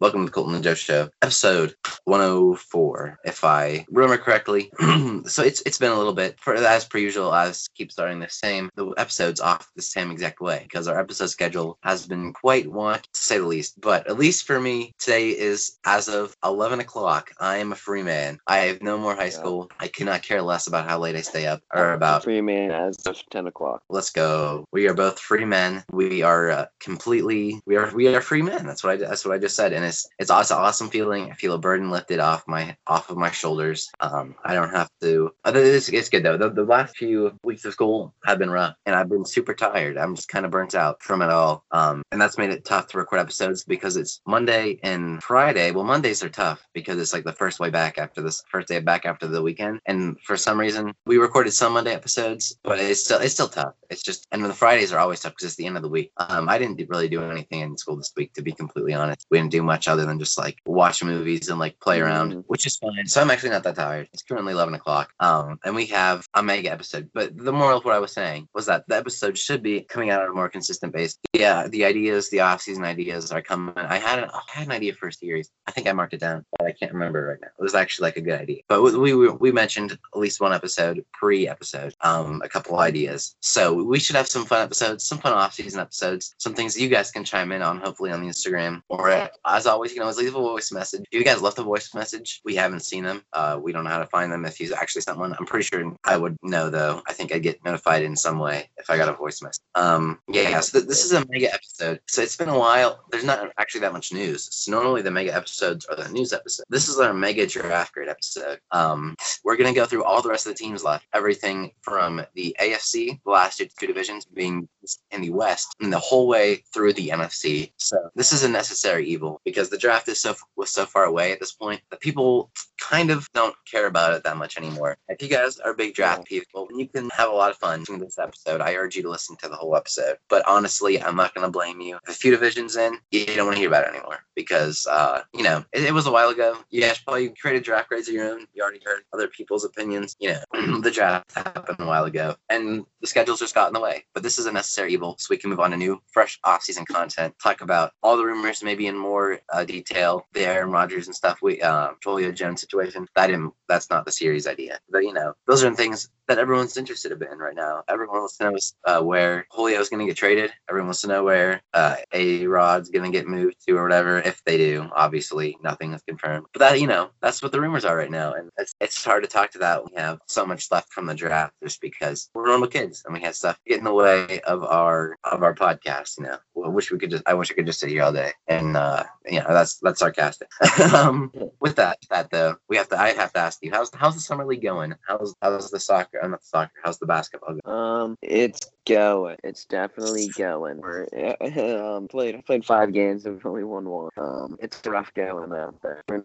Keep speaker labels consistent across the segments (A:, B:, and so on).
A: Welcome to the Colton and Joe Show, episode 104, if I remember correctly. so it's it's been a little bit, for as per usual, I keep starting the same, the episodes off the same exact way because our episode schedule has been quite wonky to say the least. But at least for me, today is as of 11 o'clock. I am a free man. I have no more high
B: Yeah.
A: school. I cannot care less about how late I stay up or
B: I'm
A: about
B: free man as of ten o'clock.
A: Let's go. We are both free men. We are uh, completely we are we are free men. That's what I that's what I just said, and it's it's awesome awesome feeling. I feel a burden lifted off my off of my shoulders. Um, I don't have to. It's, it's good though. The, the last few weeks of school have been rough, and I've been super tired. I'm just kind of burnt out from it all. Um, and that's made it tough to record episodes because it's Monday and Friday. Well, Mondays are tough because it's like the first way back after this first day back after the weekend, and for some reason we recorded some Monday episodes, but it's still it's still tough. It's just and the Fridays are always tough because it's the end of the week. Um, I didn't really do anything in school this week to be completely honest. We didn't do much other than just like watch movies and like play around,
B: Mhm.
A: which is fine. So I'm actually not that tired. It's currently 11 o'clock. Um, and we have a mega episode. But the moral of what I was saying was that the episode should be coming out on a more consistent basis. Yeah, the ideas, the off-season ideas are coming. I had an, I had an idea for a series. I think I marked it down, but I can't remember right now. It was actually like a good idea. But we we, we mentioned at least one episode, pre-episode, um, a couple ideas. So we should have some fun episodes, some fun off-season episodes, some things you guys can chime in on, hopefully on the Instagram. Or as always, you can always leave a voice message. If you guys left a voice message, we haven't seen them. Uh, we don't know how to find them. If you actually sent one, I'm pretty sure I would know though. I think I'd get notified in some way if I got a voice message. Um, yeah. So th- this is a mega episode. So it's been a while. There's not actually that much news. So normally the mega episodes are the news episode. This is our mega draft grade episode. Um, we're gonna go through all the rest of the teams left. Everything from the AFC, the last two divisions being in the West, and the whole way through the NFC. So this is a necessary evil because the draft is so was so far away at this point that people kind of don't care about it that much anymore. If you guys are big draft people, you can have a lot of fun in this episode. I urge you to listen to the whole episode. But honestly, I'm not gonna blame you. If a few divisions in, you don't want to hear about it anymore because uh, you know it, it was a while ago. You guys probably created draft grades of your own. You already heard other people's opinions. You know, the draft happened a while ago, and the schedules just got in the way. But this is a necessary evil, so we can move on to new, fresh off-season content. Talk about all the rumors, maybe in more uh, detail. The Aaron Rodgers and stuff. We uh, Julio Jones situation. That didn't. That's not the series idea. But you know, those are things that everyone's interested in right now. Everyone wants to know uh, where Julio's going to get traded. Everyone wants to know where uh, A Rod's going to get moved to or whatever. If they do, obviously nothing is confirmed. But that you know, that's what the rumors are right now, and it's, it's hard to talk to that. We have so much left from the draft just because we're normal kids and we have stuff get in the way of our of our podcast. You know, I wish we could just I wish I could just sit here all day and uh, you know that's that's sarcastic. um, with that that though, we have to I have to ask you how's how's the summer league going? How's how's the soccer? I'm not soccer. How's the basketball going?
B: Um, it's going. It's definitely going. We're um played I played five games and we've only won one. Um, it's rough going out there. We're,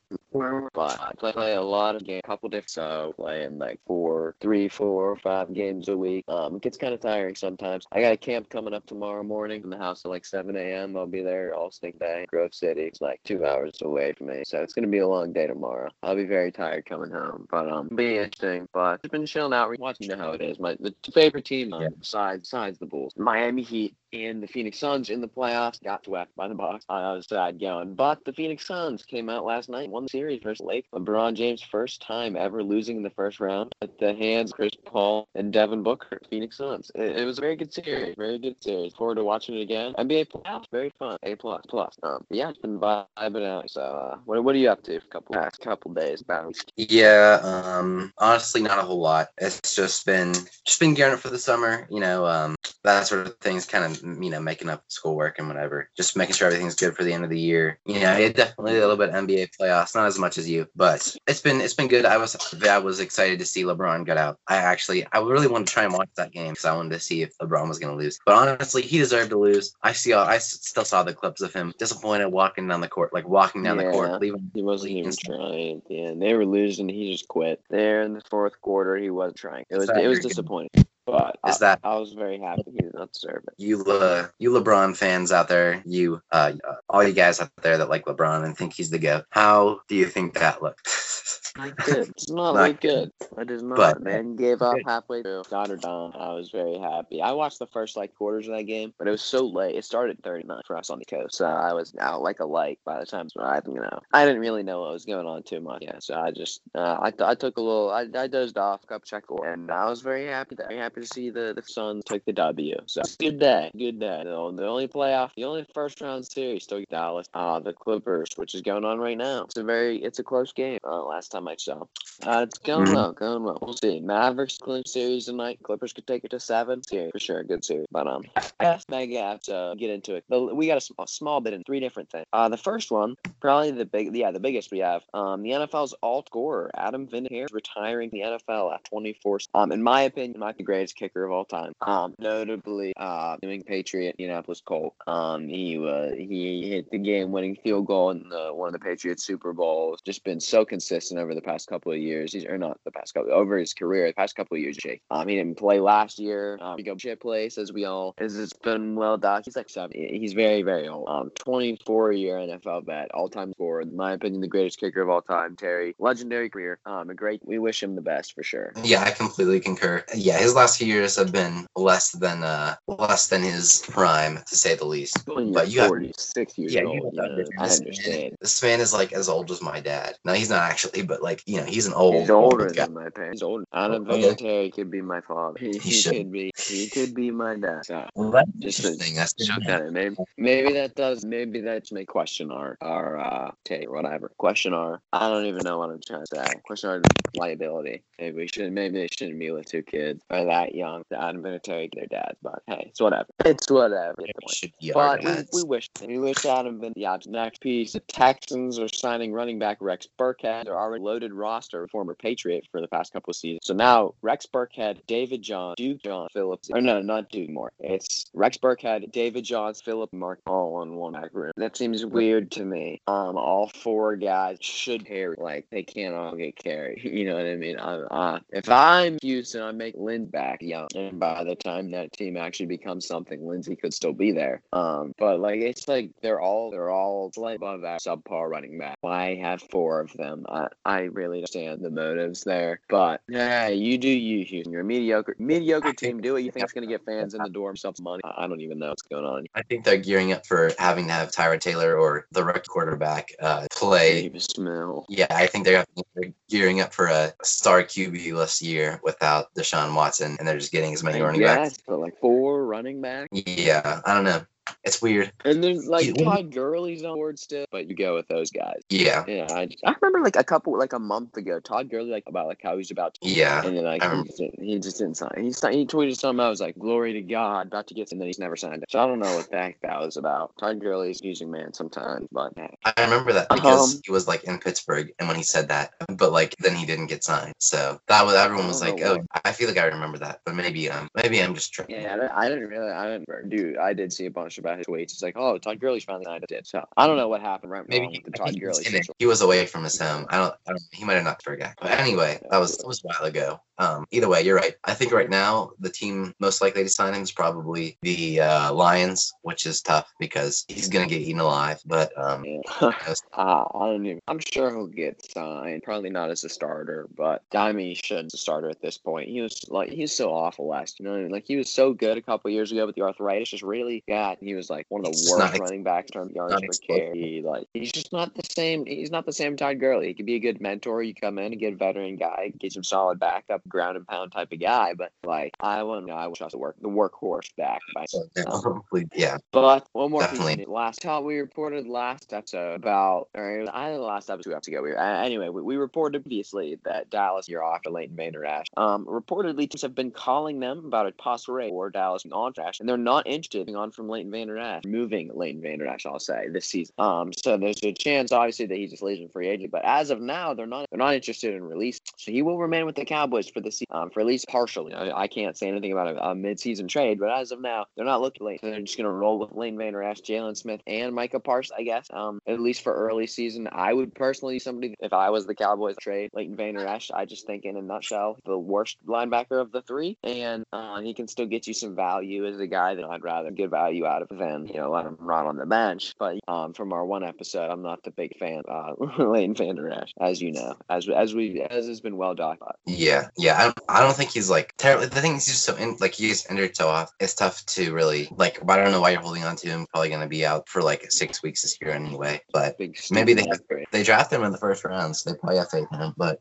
B: I play, play a lot of games, a couple different so playing like four, three, four, five games a week. Um, it gets kind of tiring sometimes. I got a camp coming up tomorrow morning in the house at like 7 a.m. I'll be there all stinking day. Grove City. It's like two hours away from me, so it's gonna be a long day tomorrow. I'll be very tired coming home, but um, it'll be interesting. But I've been chilling out, watching. You know how it is. My the favorite team
A: Yeah.
B: um, besides besides the Bulls, Miami Heat and the Phoenix Suns in the playoffs got swept by the Bucks. I was sad going, but the Phoenix Suns came out last night, won the series versus Lake. LeBron James first time ever losing in the first round at the hands of Chris Paul and Devin Booker. Phoenix Suns. It, it was a very good series, very good series. Forward to watching it again. NBA playoffs, very fun. A plus plus. Um, yeah, it's been vibing out. So, uh, what what are you up to? A couple past couple days about.
A: Yeah, um, honestly, not a whole lot. It's just been just been gearing up for the summer. You know, um, that sort of things, kind of you know making up schoolwork and whatever. Just making sure everything's good for the end of the year. You know, yeah, definitely a little bit NBA playoffs, not as much as you, but it's been it's been good. I was I was excited to see LeBron get out. I actually I really wanted to try and watch that game because I wanted to see if LeBron was going to lose. But honestly, he deserved to lose. I see all I still saw the clips of him disappointed walking down the court, like walking down the court, leaving.
B: He wasn't even trying at the end. They were losing. He just quit. There in the fourth quarter, he wasn't trying. It was it was
A: your game?
B: But
A: Is
B: I,
A: that
B: I was very happy he did not deserve it.
A: you uh, you LeBron fans out there, you uh, uh, all you guys out there that like LeBron and think he's the goat. How do you think that looked?
B: not good. It's not, look good. It is not.
A: But-
B: man gave up
A: Good.
B: halfway through. Notre Dame. I was very happy. I watched the first like quarters of that game, but it was so late. It started 39 for us on the coast, so I was out like a light by the time I, you know, I didn't really know what was going on too much. Yeah, so I just, uh, I, I took a little, I, I dozed off, got check and I was very happy. Very happy to see the the Suns take the W. So good day, good day. The, the only playoff, the only first round series still Dallas, uh, the Clippers, which is going on right now. It's a very, it's a close game. Uh, last time I saw, uh, it's going
A: Mhm.
B: well, going well. We'll see. Mavericks Clippers series tonight. Clippers could take it to seven. Series for sure, good series. But um, I guess Mega have to get into it. The, we got a, sm- a small bit in three different things. Uh, the first one, probably the big, yeah, the biggest we have. Um, the NFL's all scorer Adam Vinatieri is retiring the NFL at 24. Um, in my opinion, might be the greatest kicker of all time. Um, notably, uh, New England Patriot, Indianapolis Colt. Um, he uh, he hit the game-winning field goal in the, one of the Patriots Super Bowls. Just been so consistent over the past couple of years. He's or not the past couple over his career, the past couple of years. Jake. Um, he didn't play last year. Um, he go shit place as we all as it's been well documented. He's like seven. He's very very old. Um, 24 year NFL vet, all time scorer. In my opinion, the greatest kicker of all time. Terry, legendary career. Um, a great. We wish him the best for sure.
A: Yeah, I completely concur. Yeah, his last few years have been less than uh less than his prime, to say the least. But you have-
B: 46 years
A: Yeah,
B: old, you know, I
A: this man-
B: understand.
A: This man is like as old as my dad. No, he's not actually, but like you know, he's an old.
B: He's older
A: old guy.
B: than my parents. He's older. Adam
A: Okay.
B: Vinatieri could be my father. He, he
A: should.
B: could be. He could be my dad. So,
A: Well, that's
B: Just
A: interesting. That's
B: just kinda- maybe, maybe that does. Maybe that's my question our our uh take whatever question our. I don't even know what I'm trying to say. Question our liability. Maybe we should. Maybe they shouldn't be with two kids or that young. Adam Vinatieri, their dads. But hey, it's whatever. It's whatever. Get the
A: should be
B: But we, we wish we wish Adam been yeah. Next piece: the Texans are signing running back Rex Burkhead. They're already loaded roster, former Patriot for the past couple of seasons. So now Rex Burkhead, David John, Duke John, Phillips, or no, not Duke more. It's Rex Burkhead, David Johns, Philip, Mark, all in one back room. That seems weird to me. Um, all four guys should carry. Like they can't all get carried. You know what I mean? I, uh, if I'm Houston, I make Lynn back young, and by the time that team actually becomes something, Lindsey could still be there. Um, but like it's like they're all they're all slightly above that subpar running back. Why have four of them? I I really understand the motives there, but yeah, you do you Houston. You're a mediocre mediocre team. Do what you think is going to get fans in the door, some money. I I don't even know what's going on.
A: I think they're gearing up for having to have Tyrod Taylor or the rookie quarterback uh, play.
B: Smell.
A: Yeah, I think they're, they're gearing up for a star QB less year without Deshaun Watson, and they're just getting as many running backs.
B: But like four running backs.
A: Yeah, I don't know. It's weird.
B: And there's like
A: You-
B: Todd Gurley's on board still, but you go with those guys.
A: Yeah,
B: Yeah, I, I remember like a couple, like a month ago, Todd Gurley, like about like how he's about to,
A: yeah.
B: and then like
A: I
B: he just, didn't, he just didn't sign. He signed, he tweeted something. I was like, "Glory to God, about to get," and then he's never signed it. So I don't know what the heck that was about. Todd Gurley's using man sometimes, but.
A: I remember that because
B: Um,
A: he was like in Pittsburgh, and when he said that, but like then he didn't get signed. So that was everyone was like, "Oh, I feel like I remember that," but maybe um maybe I'm just tripping.
B: yeah, I didn't, I didn't really, I didn't, dude. I did see a bunch about his tweets. It's like, oh, Todd Gurley's finally signed it. So I don't know what happened right
A: Maybe he,
B: with the Todd
A: think he was
B: Gurley
A: in it.
B: situation.
A: He was away from his home. I don't. I don't he might have not forgot. But anyway, that was that was a while ago. Um, either way, you're right. I think right now the team most likely to sign him is probably the uh, Lions, which is tough because he's gonna get eaten alive. But um,
B: Yeah. Uh, I don't even. I'm sure he'll get signed. Probably not as a starter, but he should as a starter at this point. He was like he was so awful last. You know, what I mean? like he was so good a couple years ago, but the arthritis just really got. He was like one of the
A: It's
B: worst
A: ex-
B: running backs of yards per carry. Like he's just not the same. He's not the same Todd Gurley. He could be a good mentor. You come in, and get a veteran guy, get some solid backup, ground and pound type of guy. But like I wouldn't. I wish I was the work the workhorse back. By
A: so, yeah, hopefully, yeah.
B: but one more
A: Definitely.
B: piece. Last time we reported last episode about, or I think the last episode two episodes ago. We were, anyway, we, we reported previously that Dallas year off to Leighton Vander Esch. Um, reportedly teams have been calling them about a possible rate for Dallas and on Ash, and they're not interested in on from Leighton Vander Esch, moving Leighton Esch. I'll say this season. Um, so there's a chance, obviously, that he's just leaving free agent, but as of now, they're not they're not interested in release. So he will remain with the Cowboys for the season, um, for at least partially. I, I can't say anything about a, a mid-season trade, but as of now, they're not looking late. They're just gonna roll with Lane Vander Esch, Jaylon Smith, and Micah Parsons, I guess. Um, at least for early season, I would personally somebody if I was the Cowboys trade Leighton Esch. I just think in a nutshell, the worst linebacker of the three, and uh, he can still get you some value as a guy that I'd rather get value out of and you know let him rot on the bench. But um, from our one episode, I'm not the big fan of uh, Lane Vander Esch, as you know, as as we as has been well documented.
A: Yeah, yeah. I don't, I don't think he's like terrible. The thing is, he's just so in, like he's injured so often. It's tough to really like. I don't know why you're holding on to him. Probably gonna be out for like six weeks this year anyway. But Maybe they have- they draft him in the first round, so they probably have faith in him. But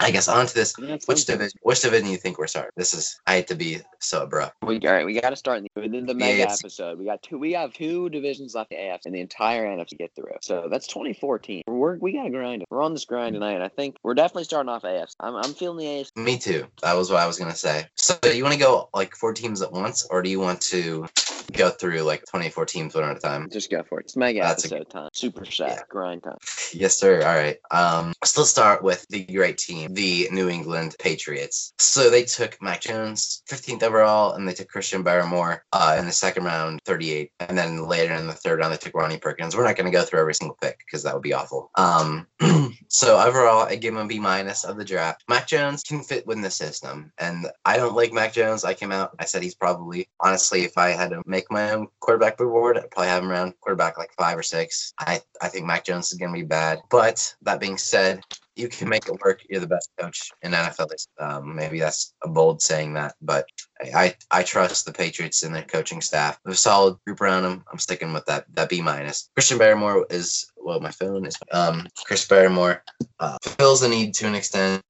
A: I guess on to this.
B: That's
A: Which
B: something.
A: division? Which division do you think we're starting? This is. I hate to be so abrupt.
B: We all right. We got to start in the, within the mega
A: it's-
B: episode. We got two. We have two divisions left the AF and the entire NFC to get through. So that's 2014. We're we got to grind it. We're on this grind tonight. I think we're definitely starting off AF. I'm I'm feeling the AF.
A: Me too. That was what I was gonna say. So, do you want to go like four teams at once, or do you want to go through like 24 teams one at a time?
B: Just go for it. It's mega
A: That's a
B: episode time. Super set.
A: Yeah.
B: Grind time.
A: Yes, sir. All right. Um, let's start with the great team, the New England Patriots. So they took Mac Jones, 15th overall, and they took Christian Barmore uh, in the second round, 38, and then later in the third round they took Ronnie Perkins. We're not going to go through every single pick because that would be awful. Um, so overall, I give him a B minus of the draft. Mac Jones can fit within the system, and I don't like Mac Jones. I came out, I said he's probably honestly, if I had to make my own quarterback board, I'd probably have him around quarterback like five or six. I I think Mac Jones is going to be bad. But that being said, you can make it work. You're the best coach in NFL. Um, maybe that's a bold saying that, but I, I trust the Patriots and their coaching staff. A solid group around them. I'm sticking with that that B minus. Christian Barmore is well, my phone is um Chris Barmore uh, fills the need to an extent,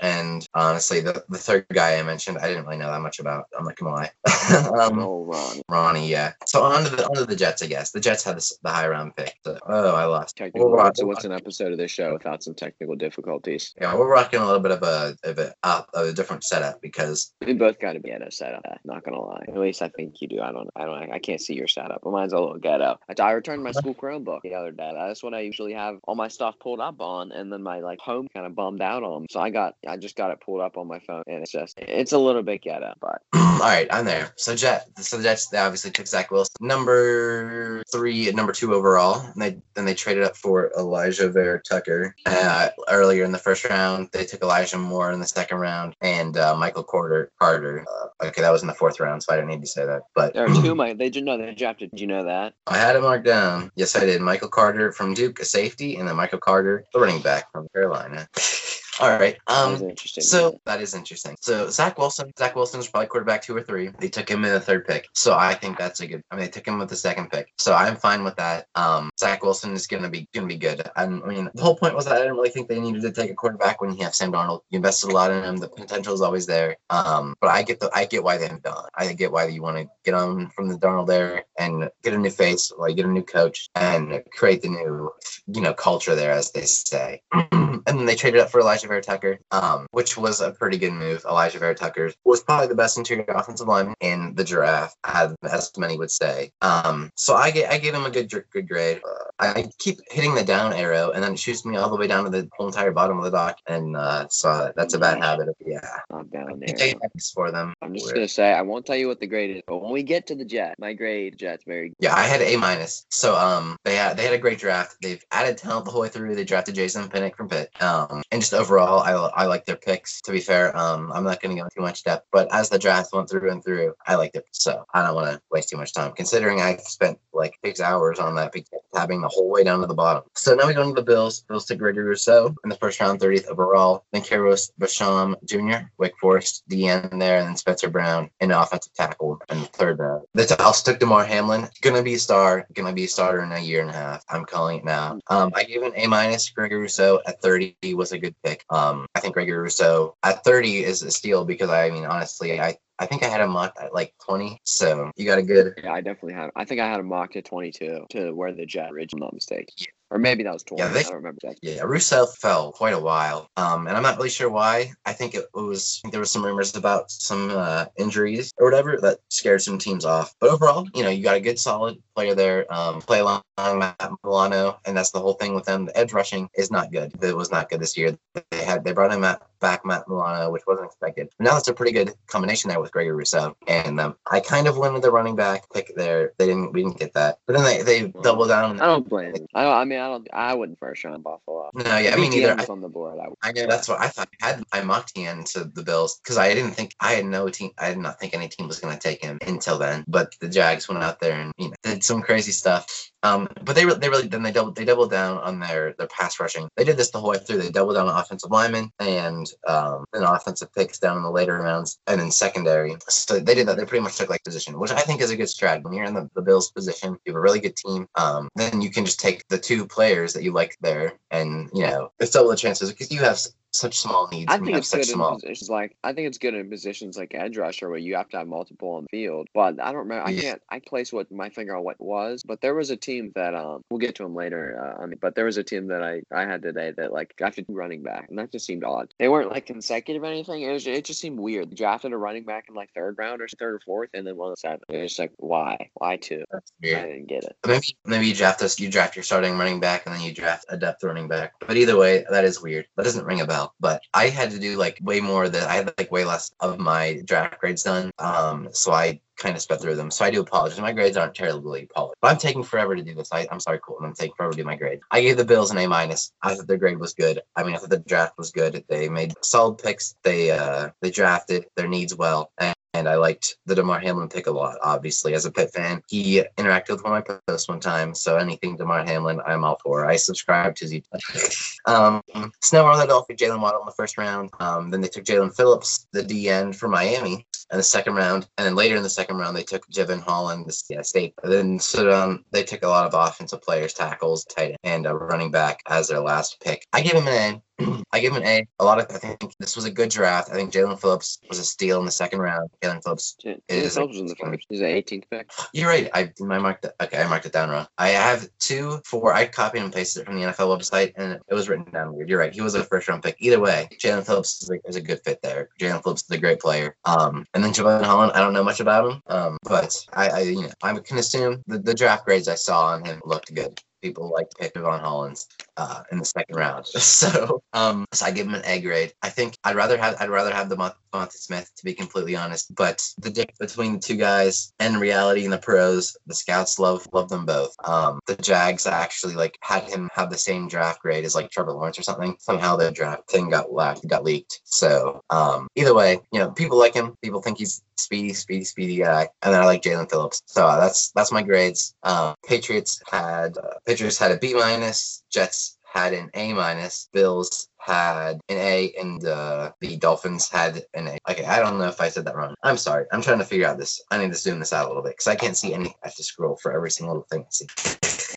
A: and honestly, the, the third guy I mentioned, I didn't really know that much about. I'm not gonna lie. um,
B: Oh, Ron.
A: Ronnie, yeah. So on to the on to the Jets, I guess. The Jets had this, the high round pick. So, oh, I lost.
B: Technical.
A: We're rock-
B: so what's an episode of this show without some technical difficulties?
A: Yeah, we're rocking a little bit of a of a, of a different setup because
B: We both got to be at a setup. uh, Not gonna lie. At least I think you do. I don't. I don't. I can't see your setup. But mine's a little ghetto. I, I returned my school Chromebook the other day. That's what I usually have all my stuff pulled up on, and then my like home kind of bummed out on. So I got. I just got it pulled up on my phone, and it's just. It's a little bit ghetto, but
A: all right, I'm there. So Jet, so the Jets they obviously took Zach Wilson, number three number two overall. And they then they traded up for Alijah Vera-Tucker uh, earlier in the first round. They took Elijah Moore in the second round and uh, Michael Carter. Carter. Uh, okay, that was in the fourth round, so I didn't need to say that. But
B: there are two. My they didn't know they drafted. Did you know that?
A: I had it marked down. Yes, I did. Michael Carter from Duke, a safety, and then Michael Carter, the running back from Carolina. All right. Um.
B: interesting.
A: So that is interesting. So Zach Wilson, Zach Wilson was probably quarterback two or three. They took him in the third pick. So I think that's a good. I mean, they took him with the second pick. So I'm fine with that. Um, Zach Wilson is gonna be gonna be good. I mean, the whole point was that I didn't really think they needed to take a quarterback when you have Sam Darnold. You invested a lot in him. The potential is always there. Um, but I get the I get why they have done. I get why you want to get on from the Darnold there and get a new face, like get a new coach and create the new, you know, culture there, as they say. and then they traded up for Elijah Vera Tucker, um, which was a pretty good move. Alijah Vera-Tucker was probably the best interior offensive lineman in the draft, as, many would say. Um, so I get I gave him a good good grade. Uh, I keep hitting the down arrow, and then it shoots me all the way down to the whole entire bottom of the dock, and uh, so that's a bad habit. Of, yeah,
B: I'm down there.
A: for them.
B: I'm just gonna say I won't tell you what the grade is, but when we get to the Jet, my grade Jet's very Good.
A: Yeah, I had A minus. So um, they had they had a great draft. They've added talent the whole way through. They drafted Jason Pinnock from Pitt. Um, and just overall, I I like their picks. To be fair, um, I'm not going to go into too much depth, but as the draft went through and through, I liked it. So I don't want to waste too much time, considering I spent like six hours on that tabbing the whole way down to the bottom. So now we go into the Bills. Bills took Gregory Rousseau in the first round, 30th overall. Then Carlos Basham Jr., Wake Forest, DN there, and then Spencer Brown, an offensive tackle in the third round. They t- also took Damar Hamlin, gonna be a star, gonna be a starter in a year and a half. I'm calling it now. Um, I gave an A minus. Gregory Rousseau at 30 was a good pick. Um, I think Gregory Rousseau at 30 is a steal because I mean honestly, I I think I had a mocked at like 20. So you got a good
B: Yeah, I definitely have. I think I had a mock at 22 to where the Jet Ridge, I'm not mistaken. Or maybe that was 20.
A: Yeah, they-
B: I don't remember that.
A: Yeah, Rousseau fell quite a while, um, and I'm not really sure why. I think it was there was some rumors about some uh, injuries or whatever that scared some teams off. But overall, you know, you got a good, solid player there. Um, play along Matt Milano, and that's the whole thing with them. The edge rushing is not good. It was not good this year. They had they brought in Matt back Matt Milano, which wasn't expected. But now it's a pretty good combination there with Gregory Rousseau. And um, I kind of wanted the running back pick there. They didn't. We didn't get that. But then they they double down.
B: I don't blame. I, I mean, I don't. I wouldn't first round Buffalo.
A: No, yeah, I mean neither.
B: ETN was on the board. I.
A: I know that's what I thought. I had I mocked him to the Bills because I didn't think I had no team. I did not think any team was going to take him until then. But the Jags went out there and you know did some crazy stuff. Um, but they they really then they doubled they doubled down on their their pass rushing. They did this the whole way through. They doubled down on offensive linemen and um then offensive picks down in the later rounds and then secondary. So they did that. They pretty much took like position, which I think is a good strategy. When you're in the, the Bills position, you have a really good team. Um, then you can just take the two players that you like there, and you know it's double the chances because you have such small needs.
B: I think
A: have
B: it's
A: such
B: good in
A: small.
B: positions like I think it's good in positions like edge rusher where you have to have multiple on the field. But I don't remember. I can't. I place what my finger on what was. But there was a team that um we'll get to them later. Uh, I mean, but there was a team that I I had today that like drafted two running back, and that just seemed odd. They weren't like consecutive or anything. It was it just seemed weird. They drafted a running back in like third round or third or fourth, and then one of seven. It was just like why why two?
A: That's
B: I didn't get it.
A: Maybe maybe you draft this. You draft your starting running back, and then you draft a depth running back. But either way, that is weird. That doesn't ring a bell. But I had to do like way more that I had like way less of my draft grades done. Um, so I kind of sped through them. So I do apologize. My grades aren't terribly polished. But I'm taking forever to do this. I, I'm sorry, Colton. I'm taking forever to do my grade. I gave the Bills an A minus. I thought their grade was good. I mean, I thought the draft was good. They made solid picks. They uh they drafted their needs well. And and I liked the Damar Hamlin pick a lot, obviously, as a Pitt fan. He interacted with one of my posts one time, so anything Damar Hamlin, I'm all for. I subscribe to Z. um, Snell with Jaylen Waddle in the first round. Um, then they took Jaelan Phillips, the DN for Miami, in the second round. And then later in the second round, they took Jevon Holland, the yeah, state. And then so um, they took a lot of offensive players, tackles, tight end, and a running back as their last pick. I give him an A. I give him an A. A lot of I think this was a good draft. I think Jaelan Phillips was a steal in the second round. Jaelan Phillips.
B: J-
A: It is
B: Jaelan Phillips was in the first. He's an 18th pick.
A: You're right. I I marked it. Okay, I marked it down wrong. I have two, four. I copied and pasted it from the NFL website, and it was written down weird. You're right. He was a first round pick. Either way, Jaelan Phillips is a, is a good fit there. Jaelan Phillips is a great player. Um, and then Jevon Holland. I don't know much about him. Um, but I, I you know I can assume the, the draft grades I saw on him looked good. People like to pick Javon Hollins uh, in the second round. So, um, so I give him an A grade. I think I'd rather have I'd rather have the Mon- DeVonta Smith to be completely honest. But the difference between the two guys and reality in the pros, the scouts love love them both. Um, the Jags actually like had him have the same draft grade as like Trevor Lawrence or something. Somehow the draft thing got got leaked. So um, either way, you know, people like him. People think he's speedy, speedy, speedy guy, and then I like Jaelan Phillips. So uh, that's that's my grades. Um, Patriots had uh, Patriots had a B minus. Jets had an A minus. Bills had an A, and uh, the Dolphins had an A. Okay, I don't know if I said that wrong. I'm sorry. I'm trying to figure out this. I need to zoom this out a little bit because I can't see any. I have to scroll for every single thing I see.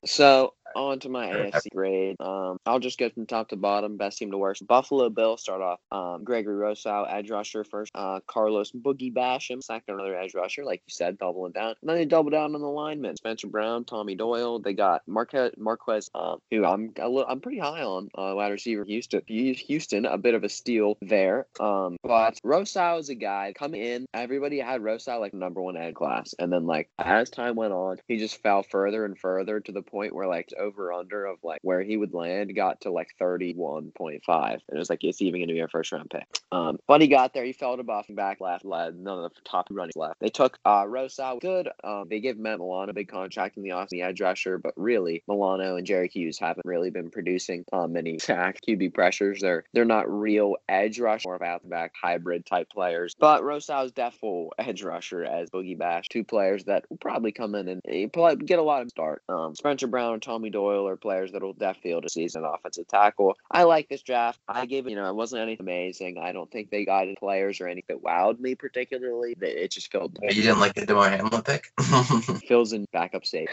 B: So on to my AFC grade. Um, I'll just go from top to bottom, best team to worst. Buffalo Bills start off. Um, Gregory Rousseau, edge rusher first. Uh, Carlos Boogie Basham, second, another edge rusher, like you said, doubling down. And then they double down on the linemen. Spencer Brown, Tommy Doyle. They got Marquez, Marquez um, who I'm a li- I'm pretty high on. Uh, wide receiver Houston. Houston, a bit of a steal there. Um, but Rousseau is a guy coming in. Everybody had Rousseau like number one edge class, and then like as time went on, he just fell further and further to the point where like over under of like where he would land got to like 31.5 and it was like it's even gonna be a first round pick? Um but he got there. He fell to buffing back left led none of the top running left. They took uh Rosa good. Um they gave Matt Milano a big contract in the off the edge rusher but really Milano and Jerry Hughes haven't really been producing um many sack QB pressures. They're they're not real edge rush more of out the back hybrid type players. But Rousseau's definitely edge rusher as Boogie Bash. Two players that will probably come in and eh, get a lot of start. Um Spencer Brown and Tommy Doyle are players that will def field a season offensive tackle. I like this draft. I gave it, you know, it wasn't anything amazing. I don't think they got any players or anything that wowed me particularly. It just filled
A: You didn't like the Damar Hamlin pick?
B: fills in backup state.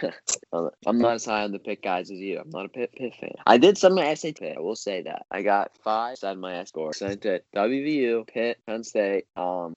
B: I'm not as high on the pick guys as you. I'm not a pit pit fan. I did send my essay pick. I will say that. I got five side my S score. Sent it WVU, Pitt, Penn State. Um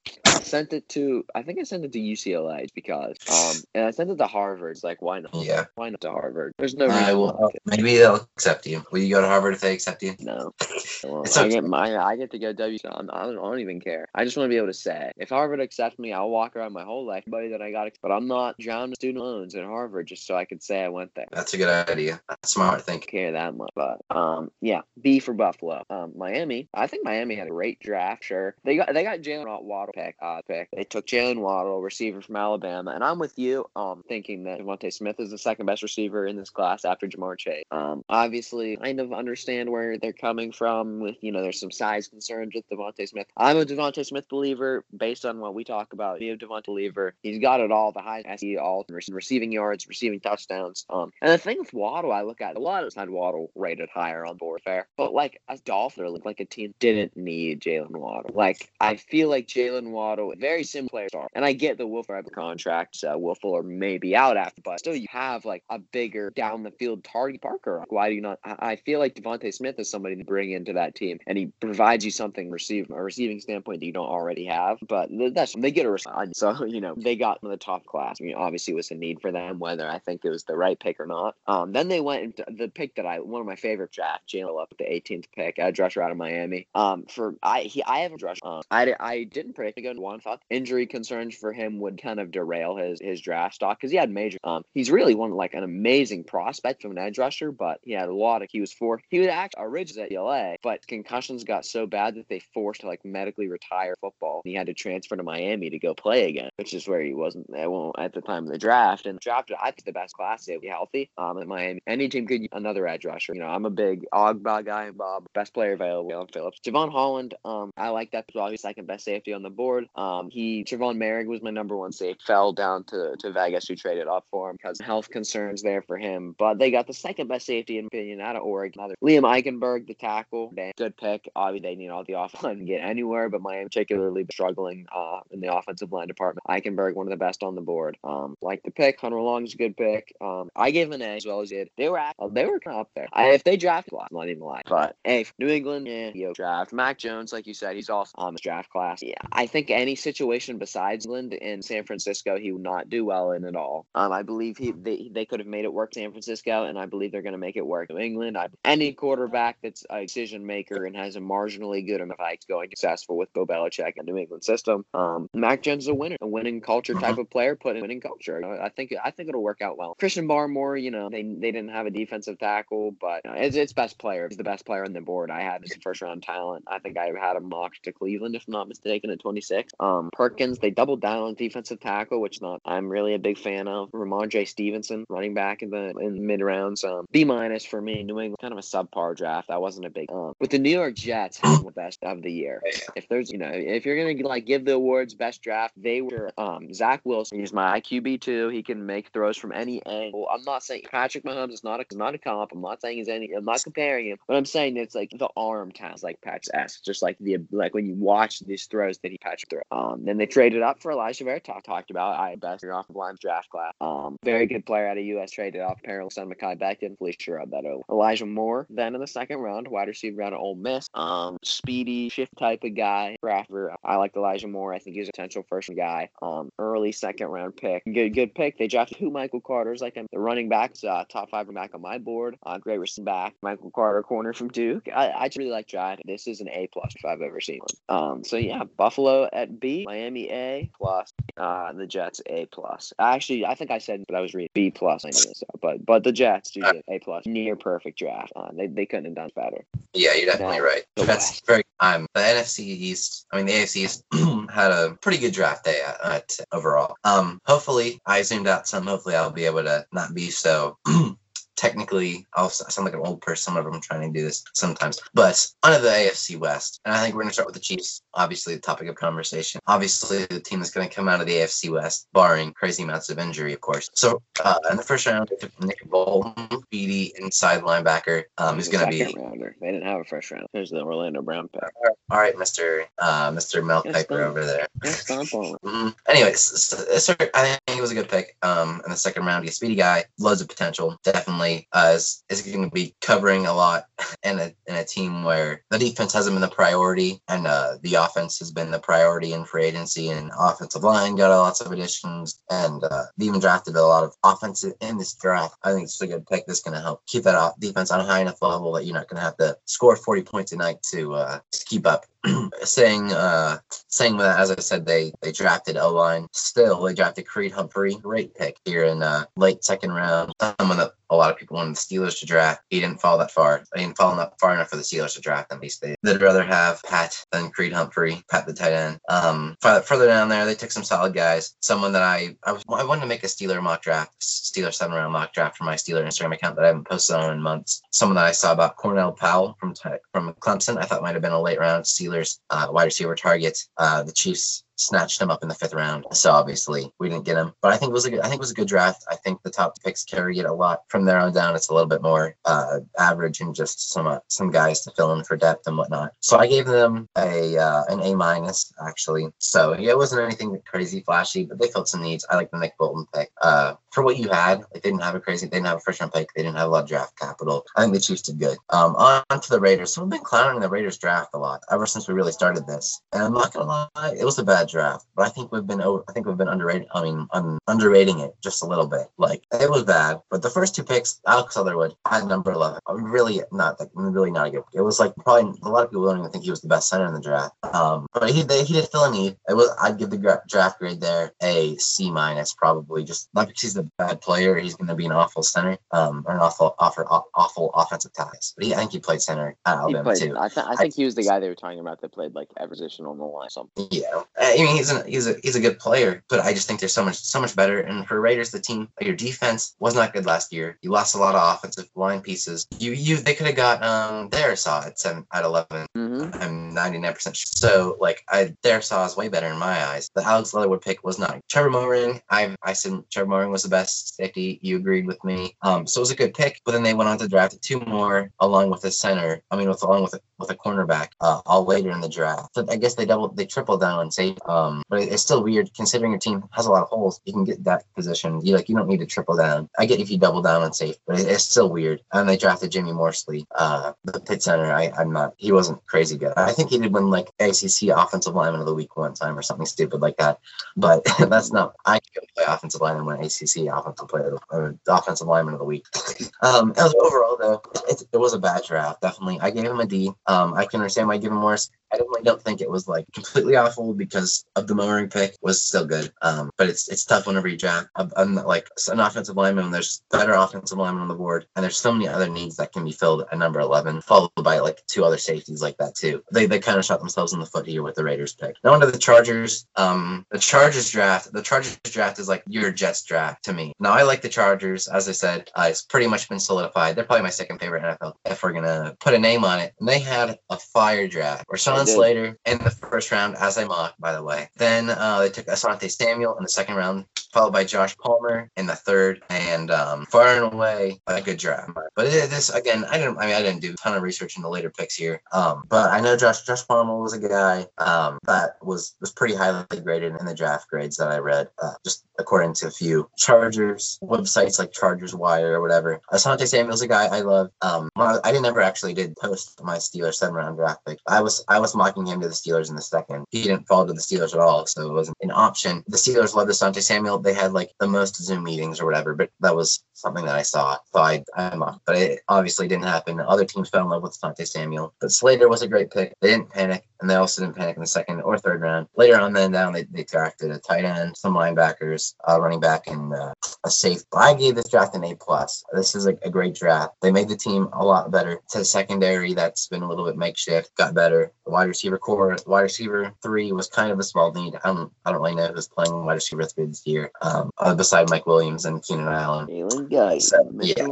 B: sent it to I think I sent it to UCLA because um and I sent it to Harvard. It's like why not?
A: Yeah.
B: Why not to Harvard? There's no reason.
A: I will. Maybe they'll accept you. Will you go to Harvard if they accept you?
B: No. Well, I
A: okay.
B: get my I get to go W. So I'm, I don't, I don't even care. I just want to be able to say if Harvard accepts me, I'll walk around my whole life, buddy, that I got. But I'm not drowning student loans at Harvard just so I could say I went there.
A: That's a good idea. That's smart thinking.
B: care that much. But um, yeah, B for Buffalo. Um, Miami. I think Miami had a great draft. Sure, they got they got Jaylen Waddle pick. Uh, pick. They took Jaylen Waddle, receiver from Alabama, and I'm with you. Um, thinking that DeVonta Smith is the second best receiver in this class after Ja'Marr Chase. Um, obviously, kind of understand where they're coming from. With you know, there's some size concerns with DeVonta Smith. I'm a DeVonta Smith believer based on what we talk about. Me a DeVonta believer. He's got it all. The high SE, all receiving yards, receiving touchdowns. Um, and the thing with Waddle, I look at a lot of had Waddle rated higher on board fair, but like as Dolphins, look like a team didn't need Jaylen Waddle. Like I feel like Jaylen Waddle, very similar players are, and I get the Wolf contract. Uh, Wolf Fuller may be out after, but still you have like a bigger down the field target Parker. Why do you not? I, I feel like DeVonta Smith is somebody to bring into that team, and he provides you something receive a receiving standpoint that you don't already have. But th- that's they get a response. So you know they got in the top class. I mean, obviously it was a need for them, whether I think it was the right pick or not. Um, then they went into the pick that I one of my favorite draft, Jalen up the 18th pick, edge rusher out of Miami. Um, for I he I haven't rushed. Um, I I didn't predict to go to one. Injury concerns for him would kind of derail his his draft stock because he had major. Um, he's really one like an amazing prospect from an edge rusher, but he had a lot of. He was four. He was actually originally at ULA, but concussions got so bad that they forced to like medically retire football. He had to transfer to Miami to go play again, which is where he wasn't at, the time of the draft. And drafted, I think the best class to be healthy. Um, at Miami, any team could another edge rusher. You know, I'm a big Ogba guy. Bob, best player available. Phillips, Jevon Holland. Um, I like that. He's second best safety on the board. Um, he Javon Merrick was my number one safety. Fell down to to Vegas, who traded up for him because health concerns there for him. But they got the second best safety in opinion out of Oregon. Another Liam Eichenberg, the tackle. Good pick. Obviously, they need all the offline to get anywhere, but Miami particularly struggling uh, in the offensive line department. Eichenberg, one of the best on the board. Um, like the pick. Hunter Long is a good pick. Um, I gave him an A as well as did. They were uh, they were kind of up there. I, if they drafted, I'm not even lying. But hey, New England, yeah, yo, draft. Mac Jones, like you said, he's also on the draft class. Yeah, I think any situation besides England in San Francisco, he would not do well in at all. Um, I believe he they, they could have made it work San Francisco, and I believe they're going to make it work New England. I, any quarterback that's a decision maker and has a marginally good enough hikes going successful with Bill Belichick and New England system. Um, Mac Jones is a winner, a winning culture type of player, put in winning culture. You know, I think I think it'll work out well. Christian Barmore, you know, they they didn't have a defensive tackle, but you know, it's it's best player. He's the best player on the board. I had as a first round talent. I think I had him mocked to Cleveland, if I'm not mistaken, at 26. Um, Perkins, they doubled down on defensive tackle, which not I'm really a big fan of. Rhamondre Stevenson, running back in the in the mid rounds. Um, B minus for me. New England, kind of a subpar draft. I wasn't a big um with the New York Jets having the best of the year. If there's you know if you're gonna like give the awards best draft, they were um Zach Wilson. He's my IQB two. He can make throws from any angle. I'm not saying Patrick Mahomes is not a not a comp. I'm not saying he's any. I'm not comparing him, but I'm saying it's like the arm talent, like Pat's S. Just like the like when you watch these throws that he Patrick throw. Um, then they traded up for Elijah Vera. Talk, talked about I best off line draft class. Um, very good player out of US traded off. Apparently, son Mekhi Becton, Felicia that. Elijah Moore, then in the second round, wide receiver out of Ole Miss. Um, speedy shift type of guy. Drafter. I like Elijah Moore. I think he's a potential first guy. Um, early second round pick. Good, good pick. They drafted two Michael Carter's like. The running backs, uh, top five back on my board. Uh, great receiving back. Michael Carter, corner from Duke. I, I just really like draft. This is an A plus if I've ever seen one. Um, so yeah, Buffalo at B, Miami A plus, uh, the Jets A plus. Actually, I think I said, but I was reading B plus. I know this, but but the Jets do get A plus. Near perfect draft. Uh, they they couldn't have done better.
A: Yeah, you're definitely
B: No.
A: right. That's
B: West.
A: very time. The NFC East, I mean the AFC East had a pretty good draft day at, at overall. Um, hopefully I zoomed out some. Hopefully I'll be able to not be so. Technically, I'll sound like an old person whenever I'm trying to do this sometimes. But under the AFC West, and I think we're going to start with the Chiefs. Obviously, the topic of conversation. Obviously, the team that's going to come out of the AFC West, barring crazy amounts of injury, of course. So, uh, in the first round, Nick Bolton, speedy inside linebacker, um, who's going to be
B: rounder. They didn't have a first round. There's the Orlando Brown pick.
A: All right, Mr. Uh, Mr. Mel
B: Yes,
A: Kiper
B: sir.
A: over there.
B: Yeah,
A: mm-hmm. Anyways, so, so I think think it was a good pick. Um, in the second round, he's a speedy guy, loads of potential. Definitely uh, is is going to be covering a lot in a in a team where the defense hasn't been the priority and uh, the offense has been the priority in free agency and offensive line got lots of additions and uh, even drafted a lot of offensive in this draft. I think it's a good pick that's going to help keep that defense on a high enough level that you're not going to have to score 40 points a night to uh, to keep up. saying uh saying that as I said they they drafted O line. Still they drafted Creed Humphrey, great pick here in uh late second round. Someone that a lot of people wanted the Steelers to draft. He didn't fall that far. He didn't fall enough far enough for the Steelers to draft him. They they'd rather have Pat than Creed Humphrey, Pat the tight end. Um, further down there, they took some solid guys. Someone that I I, was, I wanted to make a Steeler mock draft, Steeler seven round mock draft for my Steeler Instagram account that I haven't posted on in months. Someone that I saw about Cornell Powell from from Clemson. I thought might have been a late round Steelers uh, wide receiver targets. Uh, the Chiefs snatched him up in the fifth round. So obviously we didn't get him, but I think it was a good, I think it was a good draft. I think the top picks carry it a lot. From there on down, it's a little bit more uh, average and just some uh, some guys to fill in for depth and whatnot. So I gave them a uh, an A minus actually. So yeah, it wasn't anything crazy flashy, but they filled some needs. I like the Nick Bolton pick. Uh, for what you had, they didn't have a crazy, they didn't have a first round pick, they didn't have a lot of draft capital. I think the Chiefs did good. Um, on to the Raiders. So we've been clowning the Raiders draft a lot ever since we really started this, and I'm not gonna lie, it was a bad draft, but I think we've been over, I think we've been underrated. I mean, un, underrating it just a little bit. Like it was bad, but the first two picks, Alex Leatherwood at number eleven, really not like really not a good. It was like probably a lot of people don't even think he was the best center in the draft. Um, but he they, he did fill a need. It was I'd give the draft grade there a C minus probably just not because he's a bad player. He's going to be an awful center, um, or an awful offer awful offensive ties. But he, I think he played center at Alabama
C: played,
A: too.
C: I, th- I think I, he was the guy they were talking about that played like every position on the line. Something.
A: Yeah, I mean he's a he's a he's a good player, but I just think there's so much so much better. And for Raiders, the team, your defense was not good last year. You lost a lot of offensive line pieces. You you they could have got um Darrisaw at seven at 11
C: mm-hmm.
A: I'm 99 percent sure. So like I Darrisaw is way better in my eyes. The Alex Leatherwood pick was not. Trevor Moehrig, I I said Trevor Moehrig was the best safety. You agreed with me. Um, so it was a good pick. But then they went on to draft two more along with a center. I mean, with along with a, with a cornerback uh, all later in the draft. So I guess they doubled, they tripled down on safety. Um, but it's still weird considering your team has a lot of holes. You can get that position. You like you don't need to triple down. I get if you double down on safety, but it's still weird. And they drafted Jimmy Morrissey, uh, the pit center. I, I'm not. He wasn't crazy good. I think he did win like ACC Offensive Lineman of the Week one time or something stupid like that. But that's not. I can play offensive lineman when ACC Offensive Player or Offensive Lineman of the Week. um, overall though, it, it was a bad draft. Definitely, I gave him a D. Um, I can understand why I give him worse. I definitely don't think it was like completely awful because of the Moehrig pick was still good. Um, but it's it's tough whenever you draft. Like an offensive lineman. There's better offensive linemen on the board, and there's so many other needs that can be filled at number 11, followed by like two other safeties like that too. They they kind of shot themselves in the foot here with the Raiders pick. Now onto the Chargers. Um, the Chargers draft. The Chargers draft is like your Jets draft to me. Now I like the Chargers. As I said, uh, it's pretty much been solidified. They're probably my second favorite NFL if we're gonna put a name on it. And they had a fire draft. Rashawn Slater, in the first round, as I mocked, by the way. Then uh, they took Asante Samuel in the second round, followed by Josh Palmer in the third, and um, far and away a good draft. But this again, I didn't. I mean, I didn't do a ton of research in the later picks here. Um, but I know Josh Josh Palmer was a guy um, that was was pretty highly graded in the draft grades that I read. Uh, just according to a few Chargers websites like Chargers Wire or whatever. Asante Samuel's a guy I love. Um, I didn't ever actually did post my Steelers seven round draft pick. I was I was mocking him to the Steelers in the second. He didn't fall to the Steelers at all, so it wasn't an option. The Steelers loved Asante Samuel. They had like the most Zoom meetings or whatever, but that was something that I saw. So I I mocked, but it obviously didn't happen. Other teams fell in love with Asante Samuel, but Slater was a great pick. They didn't panic, and they also didn't panic in the second or third round. Later on, then down they, they drafted a tight end, some linebackers, uh, running back, and uh, a safe. I gave this draft an A plus. This is a, a, great draft. They made the team a lot better. To the secondary, that's been a little bit makeshift, got better. The wide receiver core, wide receiver three was kind of a small need. I don't, I don't really know who's playing wide receiver three this year. Um, uh, beside Mike Williams and Keenan Allen.
C: Jalen Guy. So, yeah,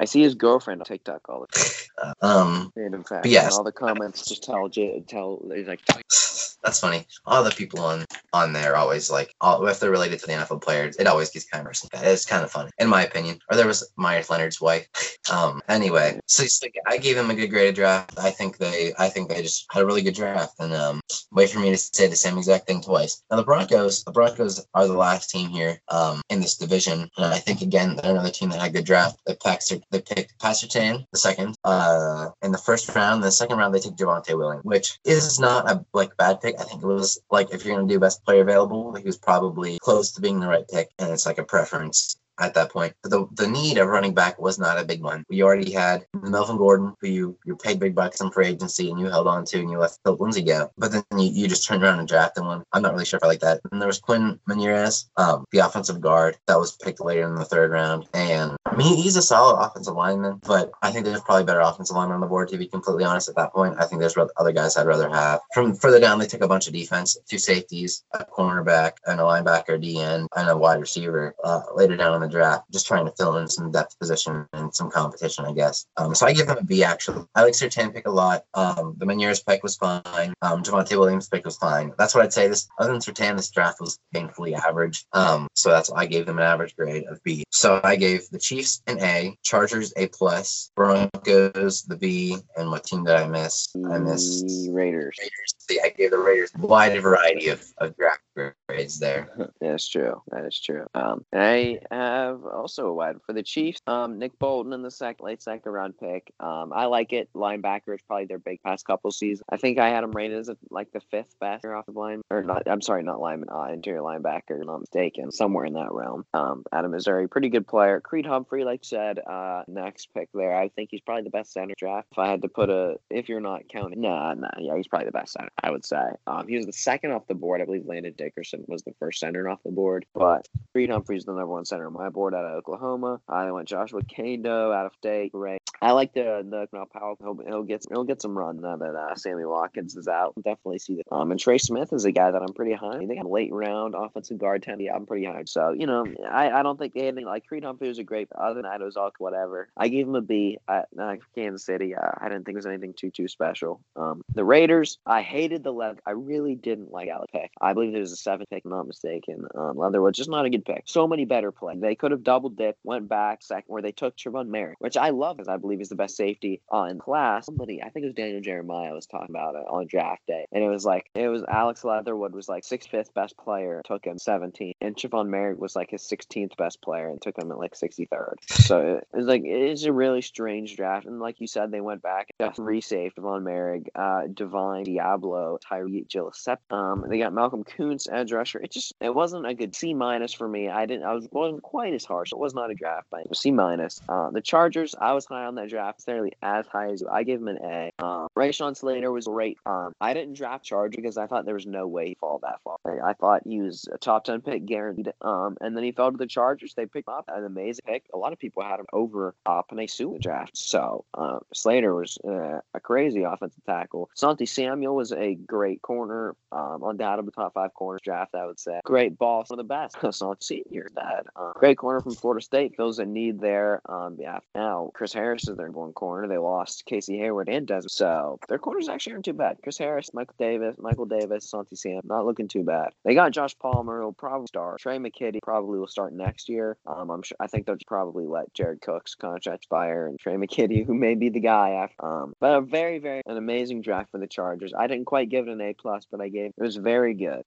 C: I see his girlfriend on TikTok all the time.
A: um,
C: Random fact.
A: Yes.
C: all the comments just tell tell like
A: That's funny. All the people on on there always like, all, if they're related to the NFL players, it always gets kind of It's kind of funny, in my opinion. Or there was Meyers Leonard's wife. Um. Anyway, so like, I gave them a good graded draft. I think they, I think they just had a really good draft, and um, wait for me to say the same exact thing twice. Now the Broncos, the Broncos are the last team here um in this division, and I think again another team that had a good draft. They picked they picked Pat Surtain the second uh in the first round. The second round they took Javonte Williams, which is not a like bad pick. I think it was like if you're gonna do best player available, he was probably close to being the right pick, and it's like a preference at that point. The, the need of running back was not a big one. We already had Melvin Gordon, who you, you paid big bucks on free agency and you held on to and you let Philip Lindsay go. But then you, you just turned around and drafted one. I'm not really sure if I like that. And there was Quinn Meinerz, um, the offensive guard that was picked later in the third round. And I mean, he's a solid offensive lineman, but I think there's probably better offensive linemen on the board, to be completely honest, at that point. I think there's other guys I'd rather have. From further down, they took a bunch of defense, two safeties, a cornerback, and a linebacker, DN, and a wide receiver uh, later down in the draft, just trying to fill in some depth position and some competition, I guess. Um, so I give them a B actually. I like Surtain pick a lot. Um, the Meinerz pick was fine. Um, Javonte Williams pick was fine. That's what I'd say. This other than Surtain, this draft was painfully average. Um, so that's why I gave them an average grade of B. So I gave the Chiefs an A, Chargers A plus, Broncos the B, and what team did I miss? I missed
B: Raiders.
A: Raiders. See, I gave the Raiders a wide variety of, of draft grades there.
B: That's true. That is true. Um, I have also a wide for the Chiefs. Um, Nick Bolton in the second, late second round pick. Um, I like it. Linebacker is probably their big past couple seasons. I think I had him rated as a, like the fifth best offensive line, or not. I'm sorry, not lineman, uh, interior linebacker. Not mistaken, somewhere in that realm. Um, out of Missouri, pretty good player. Creed Humphrey, like said, uh, next pick there. I think he's probably the best center draft. If I had to put a, if you're not counting, nah, nah, yeah, he's probably the best center. I would say. Um, he was the second off the board. I believe Landon Dickerson was the first center off the board, but Creed Humphrey's the number one center on my board out of Oklahoma. I went Joshua Kaindoh out of state. Great. I like the the Mel Powell. He'll, he'll get he'll get some run now that uh, Sammy Watkins is out. Definitely see that. Um, and Trey Smith is a guy that I'm pretty high. They got late round offensive guard ten. Yeah, I'm pretty high. So you know, I, I don't think they had anything like Creed Humphrey was a great. Other than that, it was all whatever. I gave him a B at uh, Kansas City. Uh, I didn't think it was anything too too special. Um, the Raiders. I hated the left. I really didn't like Alec pick. I believe it was a seven pick, I'm not mistaken. Um, Leatherwood just not a good pick. So many better play. They could have double dipped, went back second, where they took Trevon Moehrig, which I love because I believe is the best safety uh, in class. Somebody, I think it was Daniel Jeremiah, was talking about it on draft day, and it was like it was Alex Leatherwood was like sixth, fifth best player, took him 17, and Trevon Moehrig was like his 16th best player and took him at like 63rd. So it was like it's a really strange draft, and like you said, they went back just resaved Trevon Moehrig, uh, Divine Deablo, Tyree Gillespie. Um, they got Malcolm Koonce, edge rusher. It just it wasn't a good C minus for me. I didn't I was wasn't quite as harsh. It was not a draft, was C minus. Uh, the Chargers, I was high on that draft, necessarily as high as. I gave him an A. Um, Rashawn Slater was great. Um, I didn't draft Charger because I thought there was no way he fall that far. I, thought he was a top ten pick guaranteed. Um, and then he fell to the Chargers. They picked him up an amazing pick. A lot of people had him over uh, Penei Sewell draft. So uh, Slater was uh, a crazy offensive tackle. Santi Samuel was a great corner, um, undoubtedly top five corners draft. I would say great ball, one of the best. Santi Senior, that uh, great corner from Florida State fills a need there. Um, yeah. Now Chris Harris is their one corner. They lost Casey Hayward and Desmond, so their corners actually aren't too bad. Chris Harris, Michael Davis, Michael Davis, Santi Sam, not looking too bad. They got Josh Palmer, who'll probably start. Trey McKitty probably will start next year. Um, I'm sure. I think they'll probably let Jared Cook's contract expire and Trey McKitty, who may be the guy after. Um, but a very, very an amazing draft for the Chargers. I didn't quite give it an A plus, but I gave it was very good.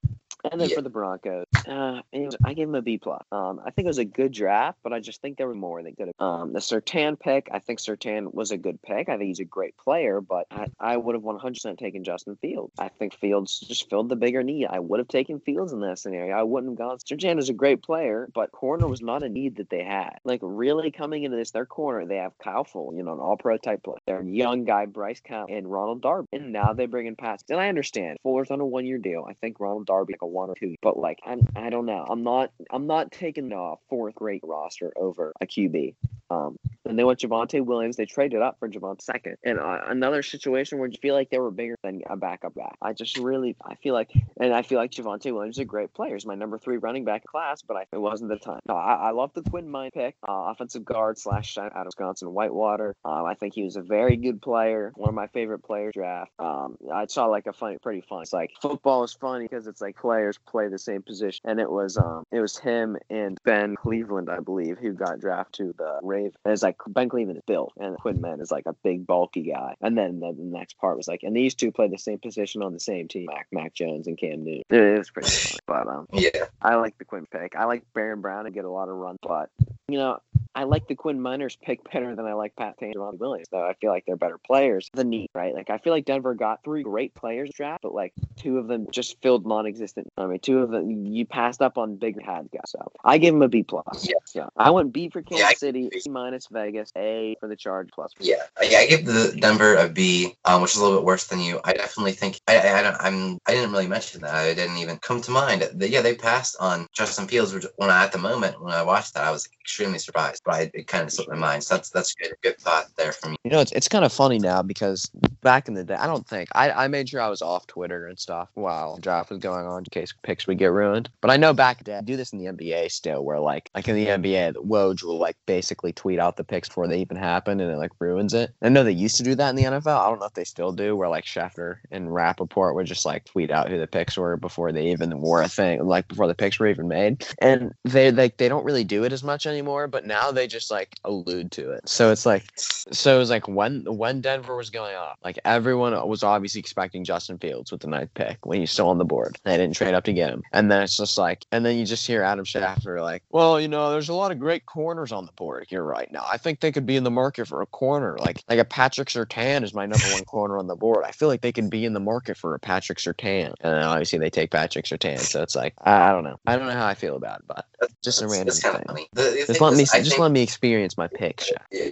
B: And then yeah. for the Broncos, uh, was, I gave him a B plus. Um, I think it was a good draft, but I just think there were more that could have. Um, the Surtain pick, I think Surtain was a good pick. I think he's a great player, but I, I would have 100% taken Justin Fields. I think Fields just filled the bigger need. I would have taken Fields in that scenario. I wouldn't have gone. Surtain is a great player, but corner was not a need that they had. Like really coming into this, their corner, they have Kyle Full, you know, an all-pro type player. Their young guy Bryce Campbell and Ronald Darby, and now they bring in Pats. And I understand Fuller's on a one-year deal. I think Ronald Darby like a one or two, but like I'm, I don't know. I'm not, I'm not taking a uh, fourth great roster over a QB.
C: Um, and they went Javonte Williams. They traded up for Javonte second. And uh, another situation where you feel like they were bigger than a backup back. I just really, I feel like, and I feel like Javonte Williams is a great player. He's my number three running back class, but I, it wasn't the time. No, I, I love the Quinn Mine pick, uh, offensive guard slash out of Wisconsin Whitewater. Um, I think he was a very good player, one of my favorite players draft. Um, I saw like a funny, pretty fun. It's like football is funny because it's like players play the same position, and it was um, it was him and Ben Cleveland, I believe, who got drafted to the Ravens. And it's like Ben Cleveland is built, and Quinn Mine is like a big bulky guy. And then the, the next part was like, and these two play the same position on the same team, Mac, Mac Jones and Cam Newton. It, it was pretty fun, but um,
A: Yeah.
C: I like the Quinn pick. I like Baron Brown and get a lot of run, but you know, I like the Quinn Meinerz pick better than I like Pat Payne and Javonte Williams. Though I feel like they're better players. The need, right? Like I feel like Denver got three great players draft, but like two of them just filled non-existent. I mean, two of them you passed up on big had guys. So I give him a B plus.
A: Yeah.
C: yeah. I went B for Kansas
A: Yeah,
C: City, C minus Vegas, A for the Charge plus.
A: Yeah, yeah, I give the Denver a B, um, which is a little bit worse than you. I definitely think I, I, I don't, I'm, I didn't really mention that. I didn't even come to mind. The, yeah, they passed on Justin Fields. Which when I, at the moment when I watched that, I was extremely surprised, but I, it kind of slipped my mind. So that's that's good, good thought there for me.
B: You know, it's it's kind of funny now because back in the day, I don't think I, I made sure I was off Twitter and stuff while the draft was going on in case picks would get ruined. But I know back then, I do this in the NBA still, where like like in the NBA, the Woj will like basically tweet out the picks before they even happen, and it like ruins it. I know they used to do that in the NFL. I don't know if they still do, where like Schefter and Rapoport would just like tweet out who the picks were before they even were a thing, like before the picks were even made. And they like they don't really do it as much anymore, but now they just like allude to it. So it's like so it was like when when Denver was going off, like everyone was obviously expecting Justin Fields with the ninth pick when he's still on the board. They didn't trade up to get him, and then it's just like, and then you just hear Adam Schefter like, well, you know, there's a lot of great corners on the board here right now. I think they could be in the market for a corner, like like a Patrick Surtain is my number one corner on the board. I feel like they can be in the market for a Patrick Surtain, and then obviously they take Patrick Surtain. So it's like I, I don't know, I don't know how I feel about it, but just a random thing.
A: funny. The, the
B: Just
A: thing
B: let
A: is,
B: me
A: I
B: just
A: think-
B: let me experience my pick.
A: Yeah,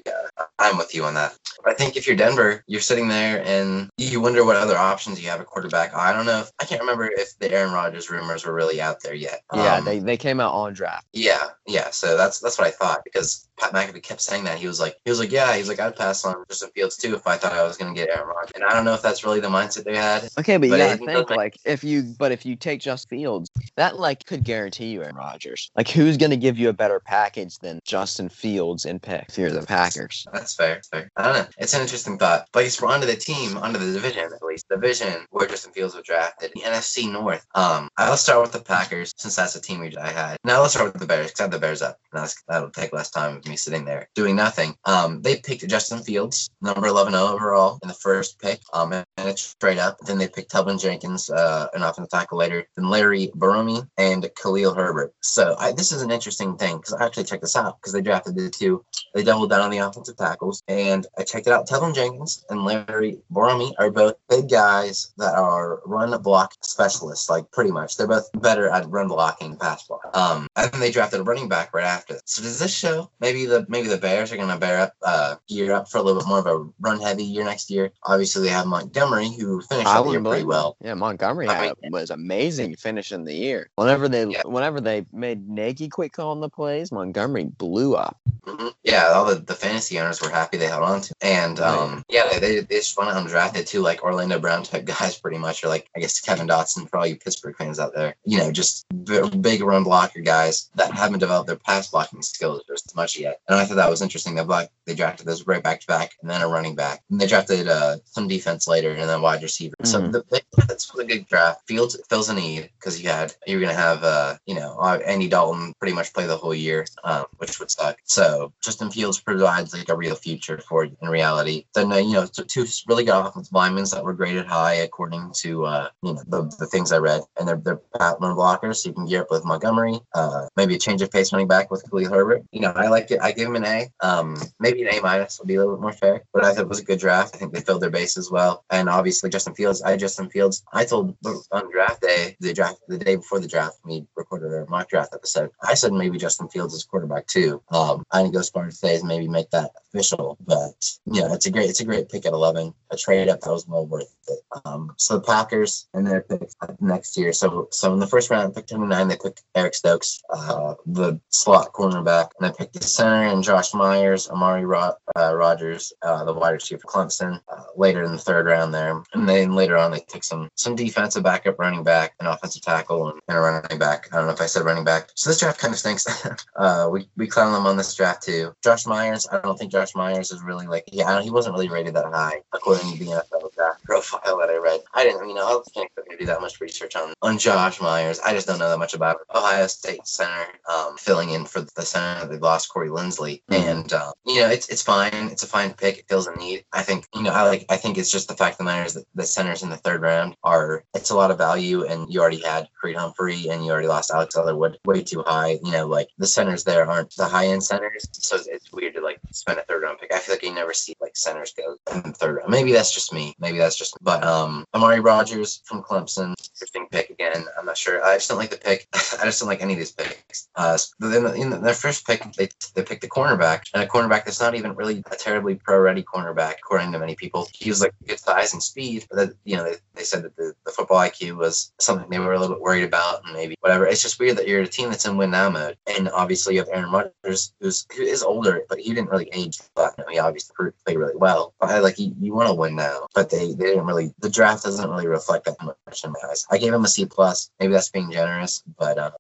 A: I'm with you on that. I think if you're Denver, you're sitting there and you wonder what other options you have at quarterback. I don't know. If, I can't remember if the Aaron Rodgers rumors were really out there yet.
B: Yeah,
A: Um,
B: they, they came out on draft.
A: Yeah, yeah. So that's that's what I thought because Pat McAfee kept saying that he was like he was like yeah he's like I'd pass on Justin Fields too if I thought I was gonna get Aaron Rodgers and I don't know if that's really the mindset they had.
B: Okay, but,
A: But
B: you gotta think
A: make-
B: like if you but if you take Justin Fields, that like could guarantee you Aaron Rodgers. Like who's gonna give you a better package than Justin Fields and pick if you're the Packers?
A: That's fair. That's fair. I don't know. It's an interesting thought. But we're onto the team, onto the division at least. the Division where Justin Fields was drafted, the NFC North. Um, I'll start with the Packers since that's the team we I had. Now let's start with the Bears because I have the Bears up. And that's, that'll take less time me sitting there doing nothing. Um, they picked Justin Fields, number 11 overall in the first pick. Um, and it's straight up. Then they picked Teven Jenkins, uh, an offensive tackle later. Then Larry Borom and Khalil Herbert. So I, this is an interesting thing because I actually checked this out because they drafted the two they doubled down on the offensive tackles, and I checked it out. Teven Jenkins and Larry Borom are both big guys that are run block specialists, like pretty much. They're both better at run blocking, pass block. Um, and they drafted a running back right after. So does this show maybe the maybe the Bears are going to bear up, uh, gear up for a little bit more of a run heavy year next year? Obviously, they have Montgomery who finished
B: I
A: the year pretty well.
B: Yeah, Montgomery had, was amazing finishing the year. Whenever they
A: Yeah.
B: whenever they made Nagy quit calling the plays, Montgomery blew up.
A: hmm Yeah, all the, the fantasy owners were happy they held on to. And um, yeah, they, they, they just went undrafted too, like Orlando Brown type guys, pretty much, or like I guess Kevin Dotson for all you Pittsburgh fans out there. You know, just b- big run blocker guys that haven't developed their pass blocking skills just much yet. And I thought that was interesting. They block, they drafted those right back to back, and then a running back. And they drafted uh, some defense later, and then wide receiver. So
B: Mhm.
A: the, that's a good draft. Fields fills a need because you had you're gonna have uh, you know uh, Andy Dalton pretty much play the whole year, um, which would suck. So Justin Fields provides like a real future for in reality. Then uh, you know two really good offensive linemen that were graded high according to uh, you know the, the things I read, and they're they're pat run blockers, so you can gear up with Montgomery. Uh, maybe a change of pace running back with Khalil Herbert. You know I like it. I give him an A. Um, maybe an A minus would be a little bit more fair, but I thought it was a good draft. I think they filled their base as well, and obviously Justin Fields. I Justin Fields. I told on draft day, the draft the day before the draft, we recorded our mock draft episode. I said maybe Justin Fields is quarterback too. Um, I didn't go as far as say maybe make that official, but yeah, it's a great, it's a great pick at 11. A trade up that was well worth it. Um, so the Packers and their pick next year. So, so in the first round, pick 29, they picked Eric Stokes, uh, the slot cornerback, and they picked the center and Josh Myers, Amari Ro- uh, Rodgers, uh, the wide receiver Clemson, uh, later in the third round there. And then later on, they took some some defensive backup, running back, an offensive tackle, and, and a running back. I don't know if I said running back. So this draft kind of stinks. uh, we we clown them on this draft too. Josh Myers, I don't think Josh Myers is really like yeah, he wasn't really rated that high according to the NFL draft profile that I read. I didn't, you know, I can't do that much research on on Josh Myers. I just don't know that much about. Ohio State center, um, filling in for the center they lost Corey Linsley,
B: Mhm.
A: and um, you know it's it's fine. It's a fine pick. It fills a need. I think you know I like. I think it's just the fact of the matter is that the centers in the third round are it's a lot of value, and you already had Creed Humphrey, and you already lost Alex Leatherwood way too high. You know, like the centers there aren't the high end centers, so it's, it's weird to like spend a third round pick. I feel like you never see like centers go in the third round. Maybe that's just me. Maybe that's just. But um, Amari Rodgers from Clemson, interesting pick again. I'm not sure. I just don't like the pick. I just don't like any of these picks. Uh, then in their first pick, they they picked the cornerback, and a cornerback that's not even really a terribly pro-ready cornerback, according to many people. He was like good size and speed, but that, you know they, they said that the, the football IQ was something they were a little bit worried about, and maybe whatever. It's just weird that you're a team that's in win now mode, and obviously you have Aaron Rodgers, who's who is older, but he didn't really age. But he obviously played really well. But I, like you, you want to win now, but they they didn't really. The draft doesn't really reflect that much in my eyes. I gave him a C plus. Maybe that's being generous, but. Uh,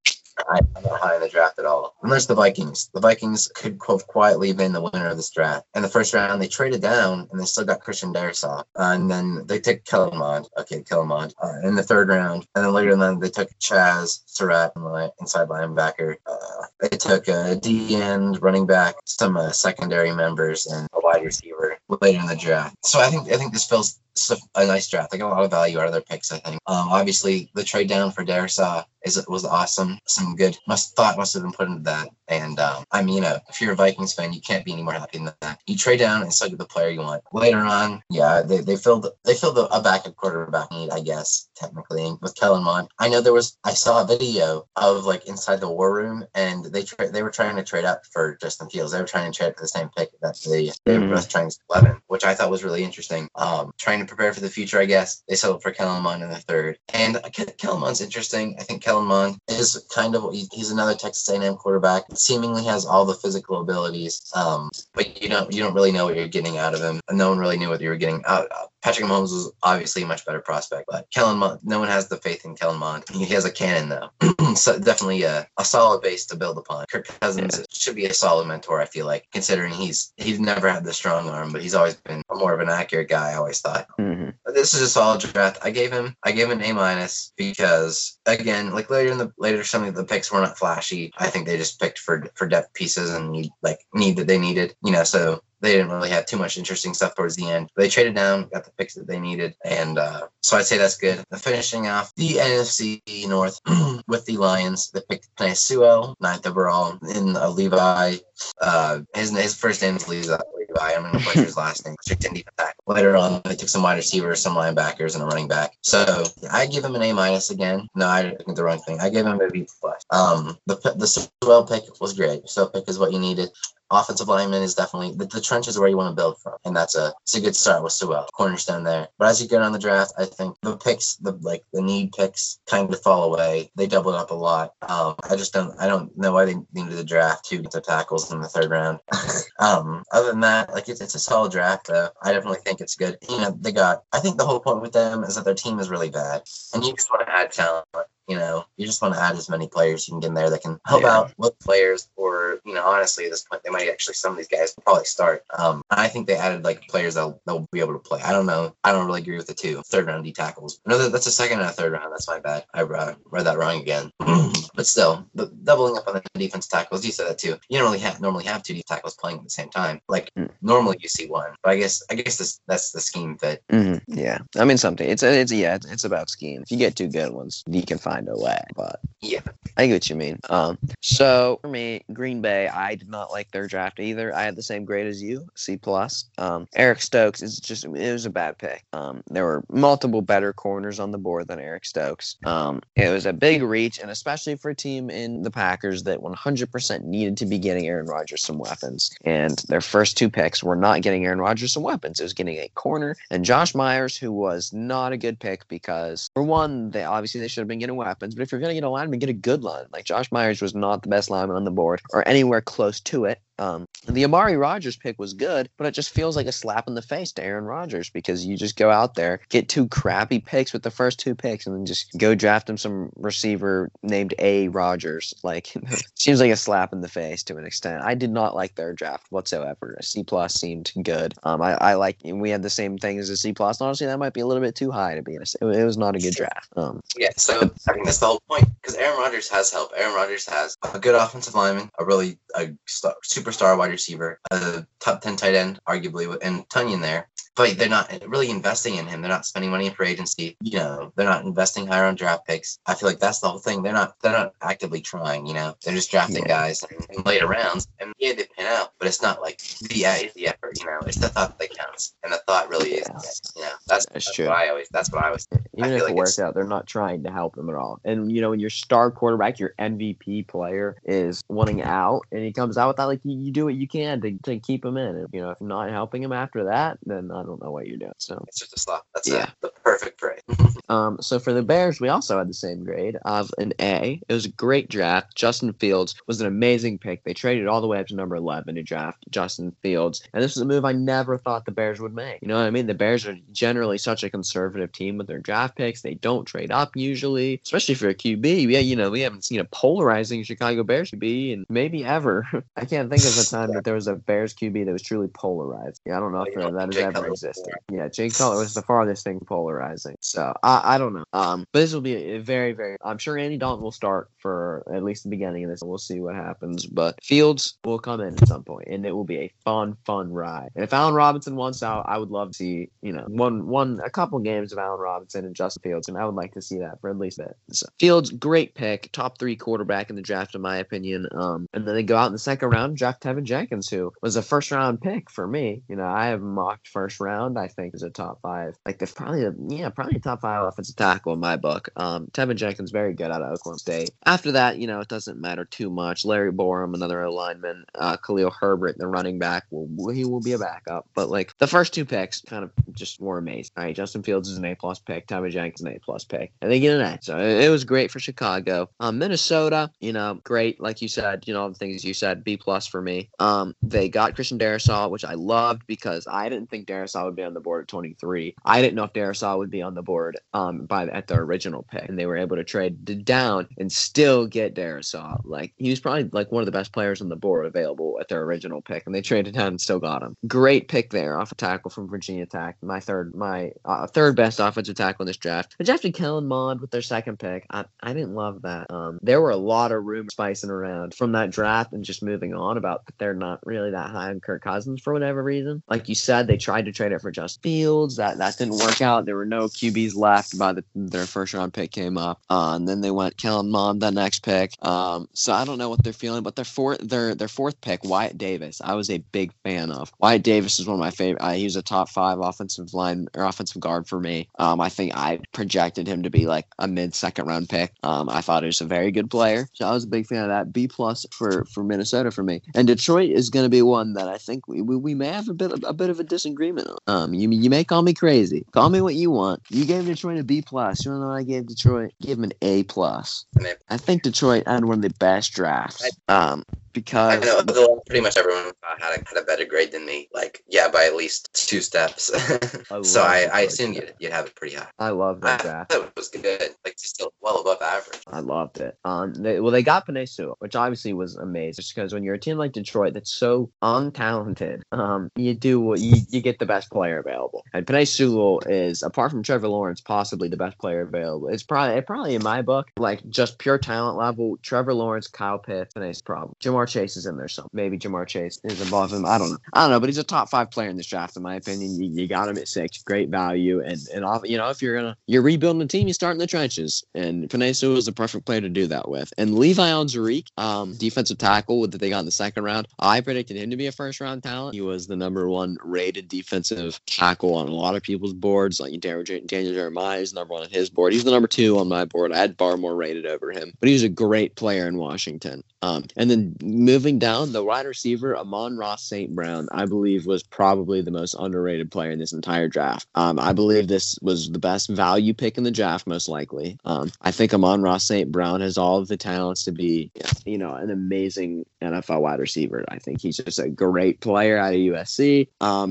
A: I, I'm not high in the draft at all. There's the Vikings. The Vikings could quote quietly been the winner of this draft. In the first round, they traded down and they still got Christian Darrisaw. Uh, and then they took Kellen Mond. Okay, Kellen Mond uh, in the third round. And then later then they took Chaz Surratt, inside linebacker. Uh, they took a D end, running back, some uh, secondary members, and a wide receiver later in the draft. So I think I think this fills a nice draft. They got a lot of value out of their picks. I think. Um, obviously, the trade down for Darrisaw is was awesome. Some good must thought must have been put into that. And um, I mean, know, if you're a Vikings fan, you can't be any more happy than that. You trade down and still get the player you want. Later on, yeah, they, they filled they filled a backup quarterback need, I guess, technically with Kellen Mond. I know there was I saw a video of like inside the war room, and they tra- they were trying to trade up for Justin Fields. They were trying to trade for the same pick that they they were
B: Mhm.
A: both trying to eleven, which I thought was really interesting. Um, trying to prepare for the future, I guess. They settled for Kellen Mond in the third, and Kellen Mond's interesting. I think Kellen Mond is kind of he's another Texas A&M quarterback. Seemingly has all the physical abilities, um, but you don't you don't really know what you're getting out of him. No one really knew what you were getting out. Uh, Patrick Mahomes was obviously a much better prospect, but Kellen Mond, no one has the faith in Kellen Mond. He has a cannon though, so definitely a, a solid base to build upon. Kirk Cousins should be a solid mentor. I feel like, considering he's he's never had the strong arm, but he's always been more of an accurate guy. I always thought.
B: hmm
A: This is a solid draft. I gave him I gave him an A minus because again, like later in the later some of the picks were not flashy. I think they just picked for for depth pieces and need like need that they needed. You know, so they didn't really have too much interesting stuff towards the end. They traded down, got the picks that they needed, and uh, so I'd say that's good. The Finishing off the NFC North with the Lions, they picked Penei Sewell, ninth overall, in uh, Levi. Uh, his his first name is Levi. Levi. I'm going to butcher his last name. Strict deep attack. Later on, they took some wide receivers, some linebackers, and a running back. So I give him an A minus again. No, I did the wrong thing. I gave him a B plus. Um, the the Sewell pick was great. So pick is what you needed offensive lineman is definitely the, the trench is where you want to build from, and that's a it's a good start with Sewell, cornerstone there. But as you get on the draft, I think the picks, the like the need picks, kind of fall away. They doubled up a lot. Um, I just don't I don't know why they needed the draft two to tackles in the third round. um, other than that, like it's, it's a solid draft though. I definitely think it's good. You know, they got. I think the whole point with them is that their team is really bad, and you just want to add talent. You know, you just want to add as many players you can get in there that can help
B: Yeah.
A: out with players, or you know, honestly, at this point, they might actually some of these guys will probably start. Um, I think they added like players that'll, that'll be able to play. I don't know. I don't really agree with the two third round D tackles. No, that's a second and a third round. That's my bad. I uh, read that wrong again. but still, the doubling up on the defense tackles. You said that too. You don't really have normally have two D tackles playing at the same time. Like
B: Hmm.
A: normally you see one, but I guess I guess this that's the scheme fit.
B: hmm Yeah, I mean something. It's it's yeah, it's, it's about scheme. If you get two good ones, you can find find a way. But
A: Yeah.
B: I get what you mean. Um, so for me, Green Bay, I did not like their draft either. I had the same grade as you, C plus. Um, Eric Stokes is just it was a bad pick. Um, there were multiple better corners on the board than Eric Stokes. Um, it was a big reach, and especially for a team in the Packers that 100% needed to be getting Aaron Rodgers some weapons. And their first two picks were not getting Aaron Rodgers some weapons. It was getting a corner and Josh Myers, who was not a good pick because for one, they obviously they should have been getting weapons. But if you're gonna get a lineman, get a good line. Like Josh Myers was not the best lineman on the board or anywhere close to it. Um, the Amari Rodgers pick was good, but it just feels like a slap in the face to Aaron Rodgers because you just go out there, get two crappy picks with the first two picks, and then just go draft him some receiver named A Rogers. Like, seems like a slap in the face to an extent. I did not like their draft whatsoever. A C plus seemed good. Um, I, I like we had the same thing as a C plus. Honestly, that might be a little bit too high to be honest. It, it was not a good draft. Um,
A: Yeah, so I think that's the whole point because Aaron Rodgers has help. Aaron Rodgers has a good offensive lineman, a really a star, superstar wide receiver, a top ten tight end, arguably, and Tonyan there. But they're not really investing in him. They're not spending money for agency. You know, they're not investing higher on draft picks. I feel like that's the whole thing. They're not. They're not actively trying. You know, they're just drafting
B: Yeah.
A: guys in, in later rounds, and yeah, they pan out. But it's not like the uh, the effort. You know, it's the thought that counts, and the thought really is.
B: Yeah.
A: You know, that's,
B: That's
A: that's
B: true.
A: what I always. That's what I always.
B: even
A: feel
B: if
A: like
B: it works out, they're not trying to help him at all. And you know, when your star quarterback, your MVP player, is wanting out, and he comes out with that, like you, you do what you can to, to keep him in. And you know, if not helping him after that, then I don't know what you're doing. So,
A: It's just a slot. That's
B: Yeah.
A: the perfect grade.
B: um, so for the Bears, we also had the same grade of an A. It was a great draft. Justin Fields was an amazing pick. They traded all the way up to number 11 to draft Justin Fields. And this was a move I never thought the Bears would make. You know what I mean? The Bears are generally such a conservative team with their draft picks. They don't trade up usually, especially for a QB. Yeah, you know, we haven't seen a polarizing Chicago Bears QB and maybe ever. I can't think of a time that there was a Bears QB that was truly polarized. Yeah, I don't know if that has ever Existed. Yeah, Jay Cutler was the farthest thing polarizing. So I, I don't know. Um, but this will be a very, very. I'm sure Andy Dalton will start for at least the beginning of this. We'll see what happens. But Fields will come in at some point, and it will be a fun, fun ride. And if Allen Robinson wants out, I would love to see you know one, one, a couple games of Allen Robinson and Justin Fields, and I would like to see that for at least bit. So Fields, great pick, top three quarterback in the draft, in my opinion. Um, and then they go out in the second round, draft Teven Jenkins, who was a first round pick for me. You know, I have mocked first round. I think is a top five. Like there's probably a yeah, probably a top five offensive tackle in my book. Um, Teven Jenkins very good out of Oklahoma State. After that, you know, it doesn't matter too much. Larry Borom, another lineman. Uh, Khalil Herbert, the running back, will he will be a backup. But like the first two picks, kind of just were amazing. All right, Justin Fields is an A plus pick. Teven Jenkins an A plus pick, and they get an A. So it, it was great for Chicago. Um, Minnesota, you know, great. Like you said, you know, all the things you said, B plus for me. Um, they got Christian Darrisaw, which I loved because I didn't think Darrisaw would be on the board at 23. I didn't know if Darrisaw would be on the board um by at the original pick, and they were able to trade down and still get Darrisaw. Like he was probably like one of the best players on the board available at their original pick, and they traded down and still got him. Great pick there off a tackle from Virginia Tech. My third, my uh, third best offensive tackle in this draft. They drafted Kellen Mond with their second pick. I, I didn't love that. Um, there were a lot of rumors spicing around from that draft and just moving on about that they're not really that high on Kirk Cousins for whatever reason. Like you said, they tried to trade it for Justin Fields. That that didn't work out. There were no QBs left by the their first round pick came up. Uh, and then they went Kellen Mond the next pick. Um, so I don't know what they're feeling, but their fourth their their fourth pick, Wyatt Davis, I was a big fan of. Wyatt Davis is one of my favorite. Uh, he was a top five offensive line or offensive guard for me. Um, I think I projected him to be like a mid second round pick. Um, I thought he was a very good player, so I was a big fan of that. B plus for for Minnesota for me, and Detroit is going to be one that I think we, we, we may have a bit a bit of a disagreement. Um, you you may call me crazy, call me what you want. You gave Detroit a B plus. You know what I gave Detroit? Give him an A plus. I think Detroit had one of the best drafts. Um,
A: I
B: because
A: know pretty much everyone had a, had a better grade than me. Like, yeah, by at least two steps.
B: I
A: so I, I
B: Detroit.
A: assumed you'd, you'd have it pretty high.
B: I love
A: I
B: that draft.
A: thought it was good. Like, still well above average.
B: I loved it. Um, they, well, they got Penei Sewell, which obviously was amazing. Just because when you're a team like Detroit that's so untalented, um, you do what you, you get the best player available. And Penei Sewell is, apart from Trevor Lawrence, possibly the best player available. It's probably, it probably in my book, like just pure talent level. Trevor Lawrence, Kyle Pitts, Penei problem. Ja'Marr Ja'Marr Chase is in there. So maybe Ja'Marr Chase is above him. I don't know. I don't know, but he's a top five player in this draft, in my opinion. You, you got him at six, great value, and and off, you know if you're gonna you're rebuilding a team, you start in the trenches, and Sewell is the perfect player to do that with. And Levi Onwuzurike, um, defensive tackle that they got in the second round, I predicted him to be a first round talent. He was the number one rated defensive tackle on a lot of people's boards, like Daniel, Daniel Jeremiah is number one on his board. He's the number two on my board. I had Barmore rated over him, but he was a great player in Washington. Um, and then moving down, the wide receiver Amon-Ra St. Brown, I believe, was probably the most underrated player in this entire draft. Um, I believe this was the best value pick in the draft, most likely. Um, I think Amon-Ra St. Brown has all of the talents to be, you know, an amazing NFL wide receiver. I think he's just a great player out of USC.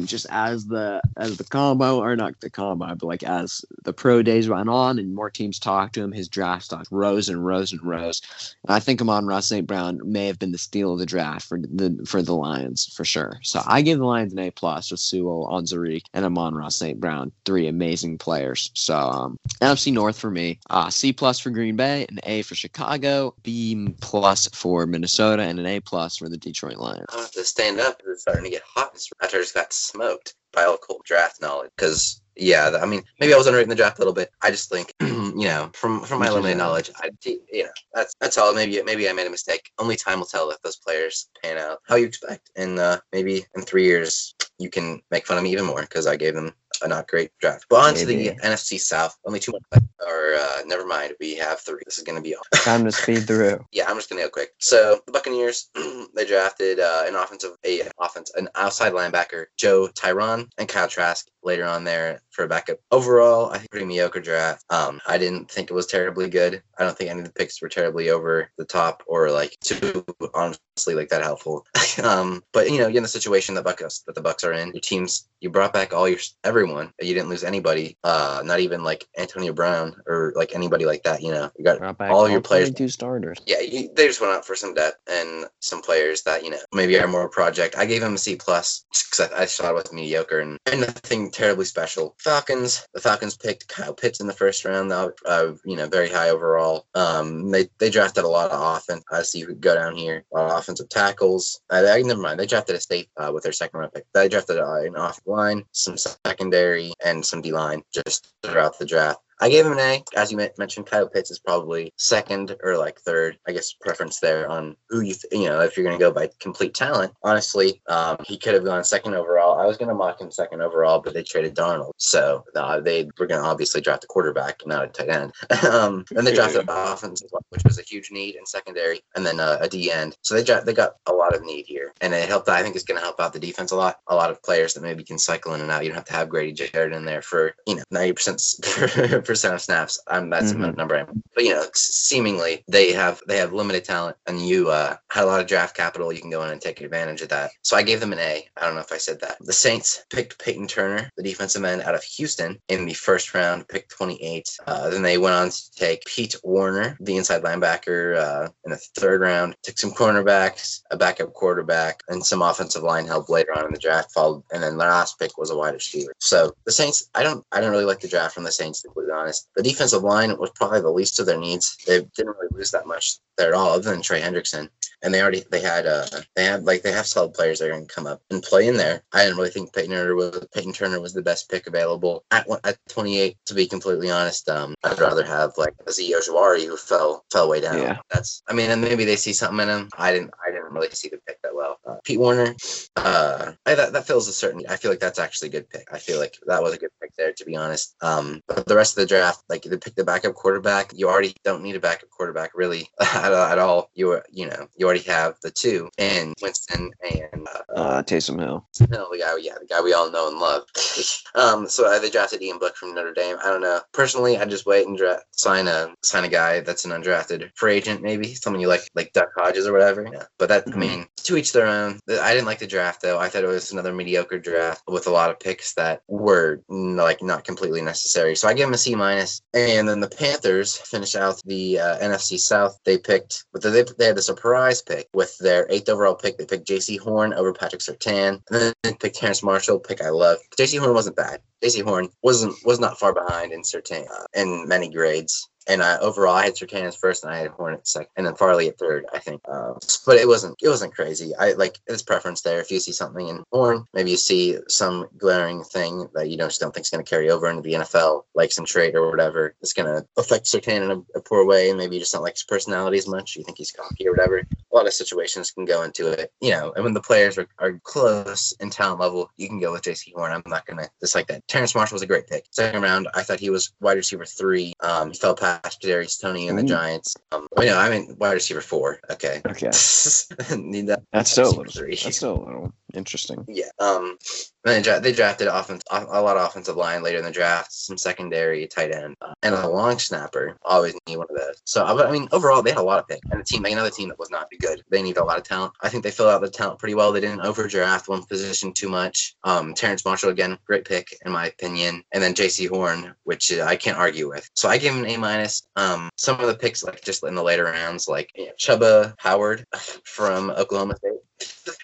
B: Just as the as the combo, or not the combo, but like as the pro days went on and more teams talked to him, his draft stock rose and rose and rose. And I think Amon-Ra St. Brown may have been the steal of the draft for the for the Lions for sure. So I give the Lions an A plus with Sewell, Onwuzurike, and Amon-Ra St. Brown, three amazing players. So um, NFC North for me, uh, C plus for Green Bay, an A for Chicago, B plus for Minnesota, and an A plus for the Detroit Lions.
A: I have to stand up. It's starting to get hot after I just got smoked by all cold draft knowledge because yeah, I mean, maybe I was underrating the draft a little bit. I just think, you know, from from my limited knowledge, I, you know, that's that's all. Maybe maybe I made a mistake. Only time will tell if those players pan out how you expect, and uh, maybe in three years you can make fun of me even more because I gave them a not great draft. But on maybe. to the NFC South. Only two more, or uh, never mind. We have three. This is going to be all.
B: Time to speed through.
A: yeah, I'm just going to go quick. So the Buccaneers, they drafted uh, an offensive, a offense, an outside linebacker, Joe Tryon, and Kyle Trask later on there for a backup. Overall, I think pretty mediocre draft. Um, I didn't think it was terribly good. I don't think any of the picks were terribly over the top or like too honestly like that helpful. um, but you know, in the situation that Bucks that the Bucks are in, your teams you brought back all your everyone. You didn't lose anybody. Uh, not even like Antonio Brown or like anybody like that. You know, you got all, all your players.
B: Two starters.
A: Yeah, you, they just went out for some depth and some players that you know maybe are more project. I gave him a C plus because I, I thought it was mediocre and, and nothing terribly special. Falcons. The Falcons picked Kyle Pitts in the first round. Uh, you know, very high overall. Um, they they drafted a lot of offense. I see could go down here. A lot of offensive tackles. Uh, I, never mind. They drafted a state uh, with their second round pick. They drafted uh, an line, some secondary, and some D line just throughout the draft. I gave him an A. As you mentioned, Kyle Pitts is probably second or like third, I guess, preference there on who you, th- you know, if you're going to go by complete talent. Honestly, um, he could have gone second overall. I was going to mock him second overall, but they traded Darnold. So uh, they were going to obviously draft a quarterback, not a tight end. um, and they drafted offense, which was a huge need in secondary, and then uh, a D end. So they, dra- they got a lot of need here. And it helped, I think it's going to help out the defense a lot. A lot of players that maybe can cycle in and out. You don't have to have Grady Jarrett in there for, you know, 90% of snaps. I'm that's mm-hmm. number. I'm, but you know, seemingly they have they have limited talent, and you uh, had a lot of draft capital. You can go in and take advantage of that. So I gave them an A. I don't know if I said that. The Saints picked Peyton Turner, the defensive end out of Houston, in the first round, pick 28. Uh, then they went on to take Pete Werner, the inside linebacker, uh, in the third round. Took some cornerbacks, a backup quarterback, and some offensive line help later on in the draft. Followed, and then their last pick was a wide receiver. So the Saints, I don't, I don't really like the draft from the Saints to be honest. The defensive line was probably the least of their needs. They didn't really lose that much there at all, other than Trey Hendrickson and they already they had uh they had like they have solid players that are going to come up and play in there. I didn't really think Peyton Turner was Peyton Turner was the best pick available at at 28. To be completely honest, um, I'd rather have like Azeez Ojulari who fell fell way down. Yeah. That's I mean, and maybe they see something in him. I didn't I didn't really see the pick that well. Uh, Pete Werner, uh, I, that that fills a certain. I feel like that's actually a good pick. I feel like that was a good pick there, to be honest. Um, but the rest of the draft, like they pick the backup quarterback. You already don't need a backup quarterback really at, at all. You were you know you already have the two, and Winston and
B: uh, uh, Taysom Hill.
A: No, the guy, yeah, the guy we all know and love. um, so uh, they drafted Ian Book from Notre Dame. I don't know. Personally, I just wait and dra- sign a sign a guy that's an undrafted free agent, maybe someone you like, like Duck Hodges or whatever. Yeah. But that, mm-hmm. I mean, to each their own. I didn't like the draft though. I thought it was another mediocre draft with a lot of picks that were like not completely necessary. So I give them a C minus. And then the Panthers finish out the uh, NFC South. They picked, but they they had the surprise pick with their eighth overall pick. They picked Jaycee Horn over Patrick Surtain, And then they picked Terrace Marshall, pick I love. Jaycee Horn wasn't bad. Jaycee Horn wasn't was not far behind in Surtain uh, in many grades and uh, overall, I had Surtain as first, and I had Hornet second, and then Farley at third. I think, um, but it wasn't it wasn't crazy. I like it's preference there. If you see something in Horn, maybe you see some glaring thing that you don't, just don't think is going to carry over into the NFL, like some trade or whatever. It's going to affect Surtain in a, a, poor way, and maybe you just don't like his personality as much. You think he's cocky or whatever. A lot of situations can go into it, you know. And when the players are, are close in talent level, you can go with Jaycee Horn. I'm not going to dislike that. Terrace Marshall was a great pick. Second round, I thought he was wide receiver three. Um, fell past Darius Tony and the Giants. Um, I know, I mean wide receiver four. Okay.
B: Okay.
A: Need that.
B: That's still a little. Three. That's still a little interesting.
A: Yeah. Um. They, dra- they drafted offense, a lot of offensive line later in the draft, some secondary, tight end, uh, and a long snapper. Always need one of those. So, I mean, overall, they had a lot of picks. And a team, another team that was not good. They need a lot of talent. I think they filled out the talent pretty well. They didn't overdraft one position too much. Um, Terrace Marshall, again, great pick in my opinion. And then Jaycee Horn, which uh, I can't argue with. So I give him an A minus. Um, some of the picks, like just in the later rounds, like you know, Chuba Hubbard from Oklahoma State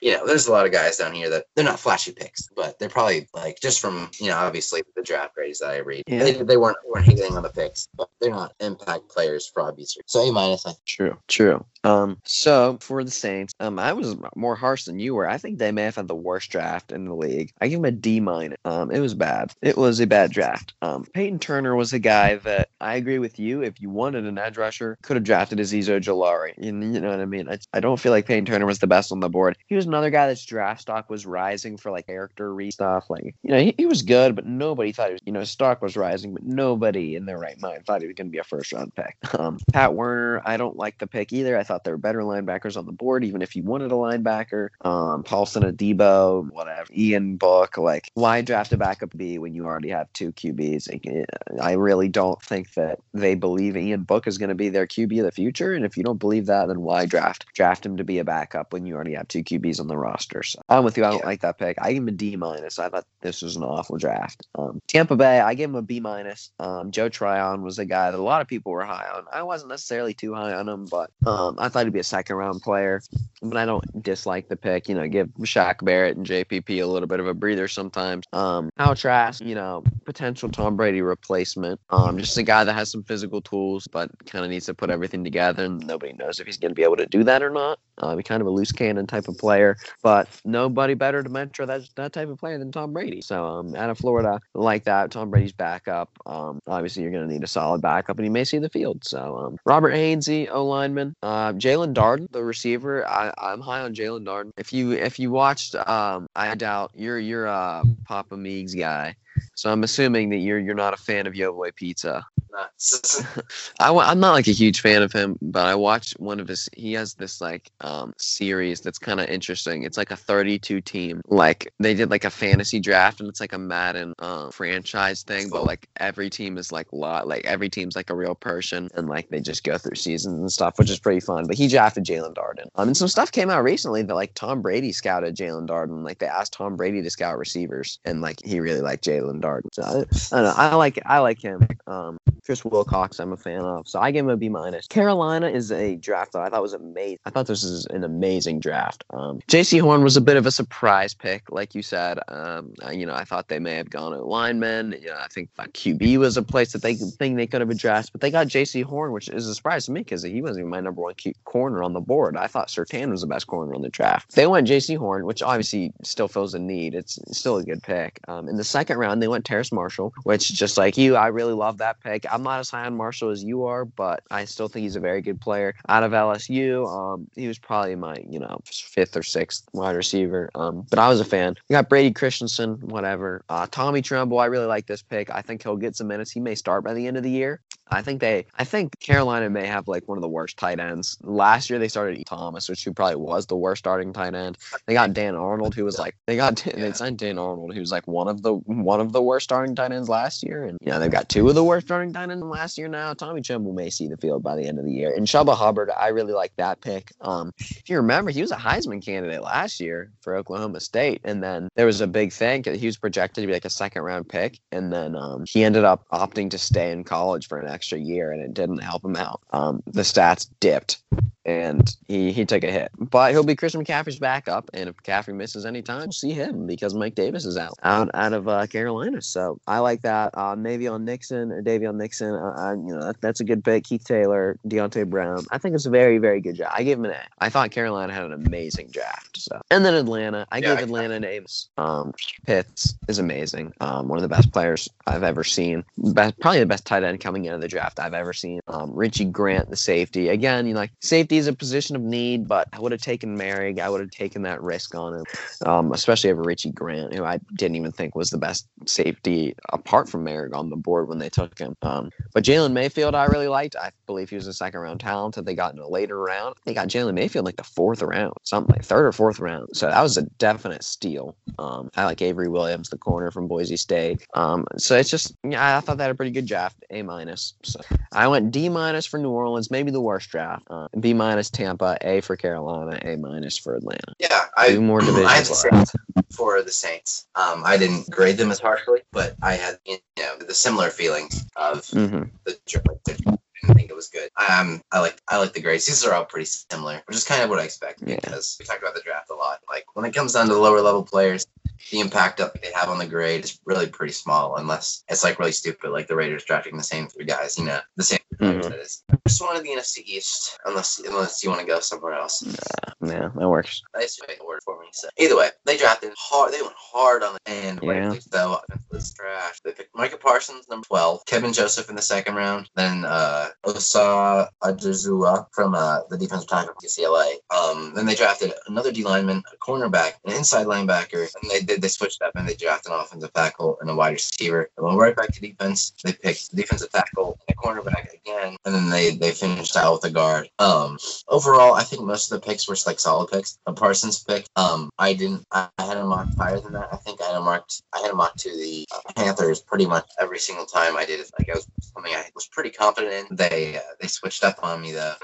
A: you know, there's a lot of guys down here that they're not flashy picks, but they're probably like just from you know obviously the draft grades that I read, yeah. they, they weren't weren't hitting on the picks, but they're not impact players for obvious reasons. So A minus.
B: True, true. Um, so for the Saints, um, I was more harsh than you were. I think they may have had the worst draft in the league. I give them a D minus. Um, it was bad. It was a bad draft. Um, Peyton Turner was a guy that I agree with you. If you wanted an edge rusher, could have drafted Azeez Ojulari. You, you know what I mean? I, I don't feel like Peyton Turner was the best on the board. He was another guy that's draft stock was rising for like character re stuff. Like you know, he, he was good, but nobody thought he was. You know, his stock was rising, but nobody in their right mind thought he was going to be a first round pick. Um, Pat Werner, I don't like the pick either. I thought there were better linebackers on the board, even if you wanted a linebacker. Um, Paulson Adebo, whatever. Ian Book, like why draft a backup B when you already have two QBs? I really don't think that they believe Ian Book is going to be their QB of the future. And if you don't believe that, then why draft draft him to be a backup when you already have two QBs on the roster? So I'm with you. I don't yeah. like that pick. I give him a D minus. I thought this was an awful draft. Um, Tampa Bay, I give him a B minus. Um, Joe Tryon was a guy that a lot of people were high on. I wasn't necessarily too high on him, but um, I thought he'd be a second round player. But I don't dislike the pick. You know, give Shaq Barrett and JPP a little bit of a breather sometimes. Um, Kyle Trask, you know, potential Tom Brady replacement. Um, just a guy that has some physical tools, but kind of needs to put everything together, and nobody knows if he's going to be able to do that or not. Uh, he's kind of a loose cannon type of player, but nobody better to mentor that that type of player than Tom Brady. So um, out of Florida, like that, Tom Brady's backup. Um, obviously you're going to need a solid backup, and he may see the field. So um, Robert Hainsey, O lineman, uh, Jaelon Darden, the receiver. I, I'm high on Jaelon Darden. If you if you watched, um, I doubt you're you're a Papa Meeks guy. So I'm assuming that you're you're not a fan of Yo Pizza. I, I'm not like a huge fan of him, but I watched one of his. He has this like um series that's kind of interesting. It's like a 32 team. Like they did like a fantasy draft, and it's like a Madden uh, franchise thing. But like every team is like lot. Like every team's like a real person, and like they just go through seasons and stuff, which is pretty fun. But he drafted Jaelon Darden. Um, and some stuff came out recently that like Tom Brady scouted Jaelon Darden. Like they asked Tom Brady to scout receivers, and like he really liked Jaelon Darden. So I, I know. I like I like him. Um, Chris Wilcox, I'm a fan of. So I give him a B minus. Carolina is a draft that I thought was amazing. I thought this is an amazing draft. Um, Jaycee Horn was a bit of a surprise pick, like you said. Um, you know, I thought they may have gone to linemen. You know, I think QB was a place that they think they could have addressed, but they got Jaycee Horn, which is a surprise to me because he wasn't even my number one corner on the board. I thought Surtain was the best corner on the draft. They went Jaycee Horn, which obviously still fills a need. It's still a good pick. Um, in the second round, they went Terrace Marshall, which just like you, I really love that pick. I'm not as high on Marshall as you are, but I still think he's a very good player. Out of LSU, um, he was probably my you know fifth or sixth wide receiver. Um, but I was a fan. We got Brady Christensen, whatever. Uh, Tommy Tremble, I really like this pick. I think he'll get some minutes. He may start by the end of the year. I think they, I think Carolina may have like one of the worst tight ends. Last year they started E. Thomas, which who probably was the worst starting tight end. They got Dan Arnold, who was like they got they signed Dan Arnold, who was like one of the one of the worst starting tight ends last year, and you know they've got two of the worst starting tight ends last year now. Tommy Tremble may see the field by the end of the year, and Chuba Hubbard, I really like that pick. Um, if you remember, he was a Heisman candidate last year for Oklahoma State, and then there was a big thing. He was projected to be like a second round pick, and then um, he ended up opting to stay in college for an extra year, and it didn't help him out. Um, the stats dipped and he he took a hit. But he'll be Christian McCaffrey's backup, and if McCaffrey misses any time, we'll see him because Mike Davis is out out out of uh, Carolina. So I like that. Uh, maybe on Nixon or Daviyon Nixon. Uh, I, you know that, that's a good pick. Keith Taylor, Deonte Brown. I think it's a very very good job. I give him an A. I thought Carolina had an amazing draft. So and then Atlanta. I
A: Yeah,
B: gave
A: I-
B: Atlanta names. Um, Pitts is amazing. Um, one of the best players I've ever seen. Best, probably the best tight end coming into the draft I've ever seen. Um, Richie Grant, the safety. Again, you know, like safety is a position of need, but I would have taken Moehrig. I would have taken that risk on him, um, especially over Richie Grant, who I didn't even think was the best safety apart from Moehrig on the board when they took him. Um, but Jalen Mayfield, I really liked. I believe he was a second round talent that they got in a later round. They got Jalen Mayfield like the fourth round, something like third or fourth round. So that was a definite steal. Um, I like Avery Williams, the corner from Boise State. Um, so it's just, yeah, I thought had a pretty good draft, A minus. So I went D minus for New Orleans, maybe the worst draft. Uh, B minus Tampa, A for Carolina, A minus for Atlanta.
A: Yeah, I
B: Two more
A: I
B: divisions
A: the same
B: left.
A: for the Saints. Um, I didn't grade them as harshly, but I had you know the similar feelings of
B: hmm
A: the the- I think it was good. Um, I like I like the grades. These are all pretty similar, which is kind of what I expect
B: Yeah.
A: because we talk about the draft a lot. Like when it comes down to the lower level players, the impact that they have on the grade is really pretty small, unless it's like really stupid, like the Raiders drafting the same three guys. You know, the same players.
B: Mhm.
A: That is. Just wanted the NFC East, unless unless you want to go somewhere else.
B: Yeah, that works.
A: Nice make a word for me. So either way, they drafted hard. They went hard on the end.
B: Yeah.
A: So was trash. They picked Micah Parsons, number twelve. Kelvin Joseph in the second round. Then uh, Osa Odighizuwa from uh, the defensive tackle from UCLA. Um, then they drafted another D lineman, a cornerback, an inside linebacker, and they did they switched up and they drafted an offensive tackle and a wide receiver. They went right back to defense. They picked defensive tackle and a cornerback again, and then they they finished out with a guard. Um, overall, I think most of the picks were like solid picks. The Parsons pick, um, I didn't. I, had him marked higher than that. I think I had him marked. I had him marked to the uh, Panthers pretty much every single time I did it. Like I was something I was pretty confident in. They uh, they switched up on me though.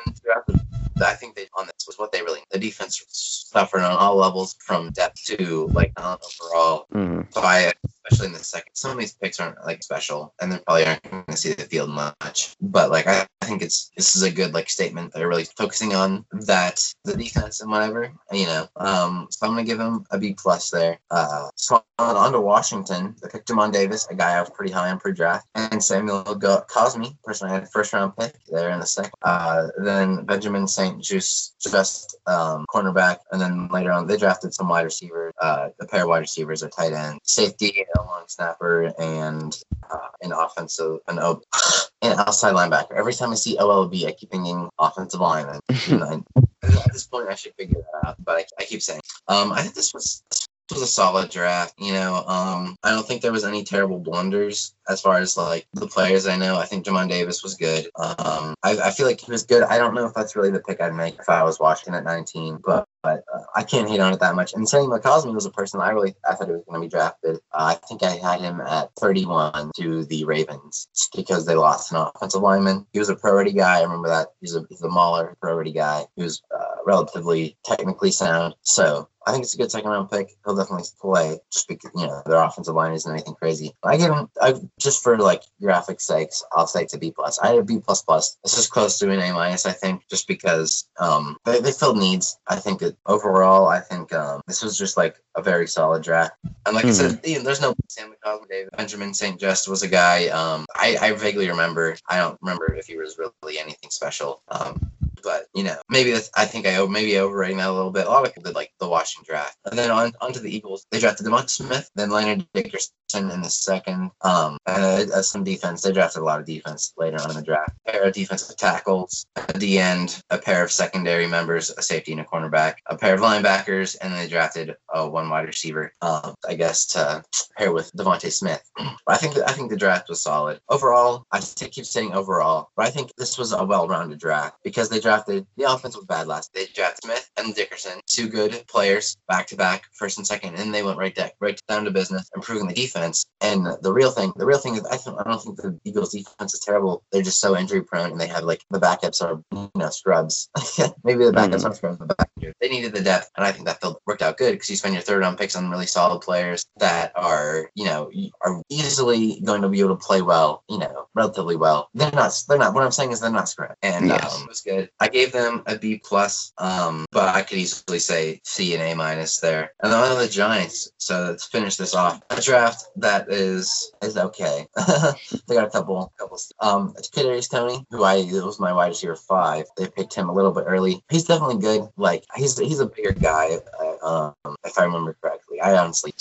A: And throughout the- I think they on this was what they really. The defense suffered on all levels from depth to like talent overall.
B: hmm
A: So I, especially in the second, some of these picks aren't like special, and they probably aren't going to see the field much. But like, I, think it's this is a good like statement. They're really focusing on that the defense and whatever, you know. Um, so I'm gonna give him a B plus there. Uh, so on, on to Washington. They picked Jamin Davis, a guy I was pretty high on pre-draft, and Samuel Go- Cosmi, person I had first round pick there in the second. Uh, then Benjamin St-Juste just um, cornerback, and then later on they drafted some wide receivers, uh, a pair of wide receivers, a tight end, safety, a long snapper, and uh, an offensive, an O, an outside linebacker. Every time I see OLB, I keep thinking offensive lineman. At this point, I should figure that out, but I, I keep saying, um, I think this was. This was a solid draft, you know. Um, I don't think there was any terrible blunders as far as like the players I know. I think Jamin Davis was good. Um, I, I feel like he was good. I don't know if that's really the pick I'd make if I was Washington at 19, but but uh, I can't hate on it that much. And Samuel Cosmi was a person I really I thought he was going to be drafted. Uh, I think I had him at 31 to the Ravens because they lost an offensive lineman. He was a priority guy. I remember that. He's a he's a Mauler priority guy. He was uh, relatively technically sound. So I think it's a good second round pick. He'll definitely play just because you know their offensive line isn't anything crazy. I give him I, just for like graphic sakes, I'll say it's a B plus. I had a B plus plus. This is close to an A minus, I think, just because um they, they filled needs. I think that overall, I think um this was just like a very solid draft. And like I said, you know, there's no Samuel Cosmi, David Benjamin St-Juste was a guy. Um, I, I vaguely remember. I don't remember if he was really anything special. Um, but you know, maybe that's, I think I maybe overrating that a little bit. A lot of people did like the Washington draft, and then on onto the Eagles. They drafted DeVonta Smith, then Landon Dickerson in the second. Um, and uh, some defense. They drafted a lot of defense later on in the draft. A pair of defensive tackles at the end, a pair of secondary members, a safety and a cornerback, a pair of linebackers, and they drafted uh, one wide receiver. Um, I guess to pair with DeVonta Smith. But I think I think the draft was solid overall. I keep saying overall, but I think this was a well-rounded draft because they drafted the offense was bad last. They drafted Smith and Dickerson, two good players back to back, first and second, and they went right deck right down to business, improving the defense. Defense. And the real thing, the real thing is, I, th- I don't think the Eagles' defense is terrible. They're just so injury prone, and they have like the backups are you know scrubs. Maybe the backups
B: Mhm.
A: are scrubs. The back they needed the depth, and I think that worked out good because you spend your third round picks on really solid players that are you know are easily going to be able to play well. You know, relatively well. They're not. They're not. What I'm saying is they're not scrubs, and
B: Yes.
A: um, it was good. I gave them a B plus, um, but I could easily say C and A minus there. And then on the Giants. So let's finish this off. A draft that is is okay. they got a couple couple. Um, Kadarius Toney, who I was my wide receiver five. They picked him a little bit early. He's definitely good. Like he's he's a bigger guy. Uh, um, if I remember correctly, I honestly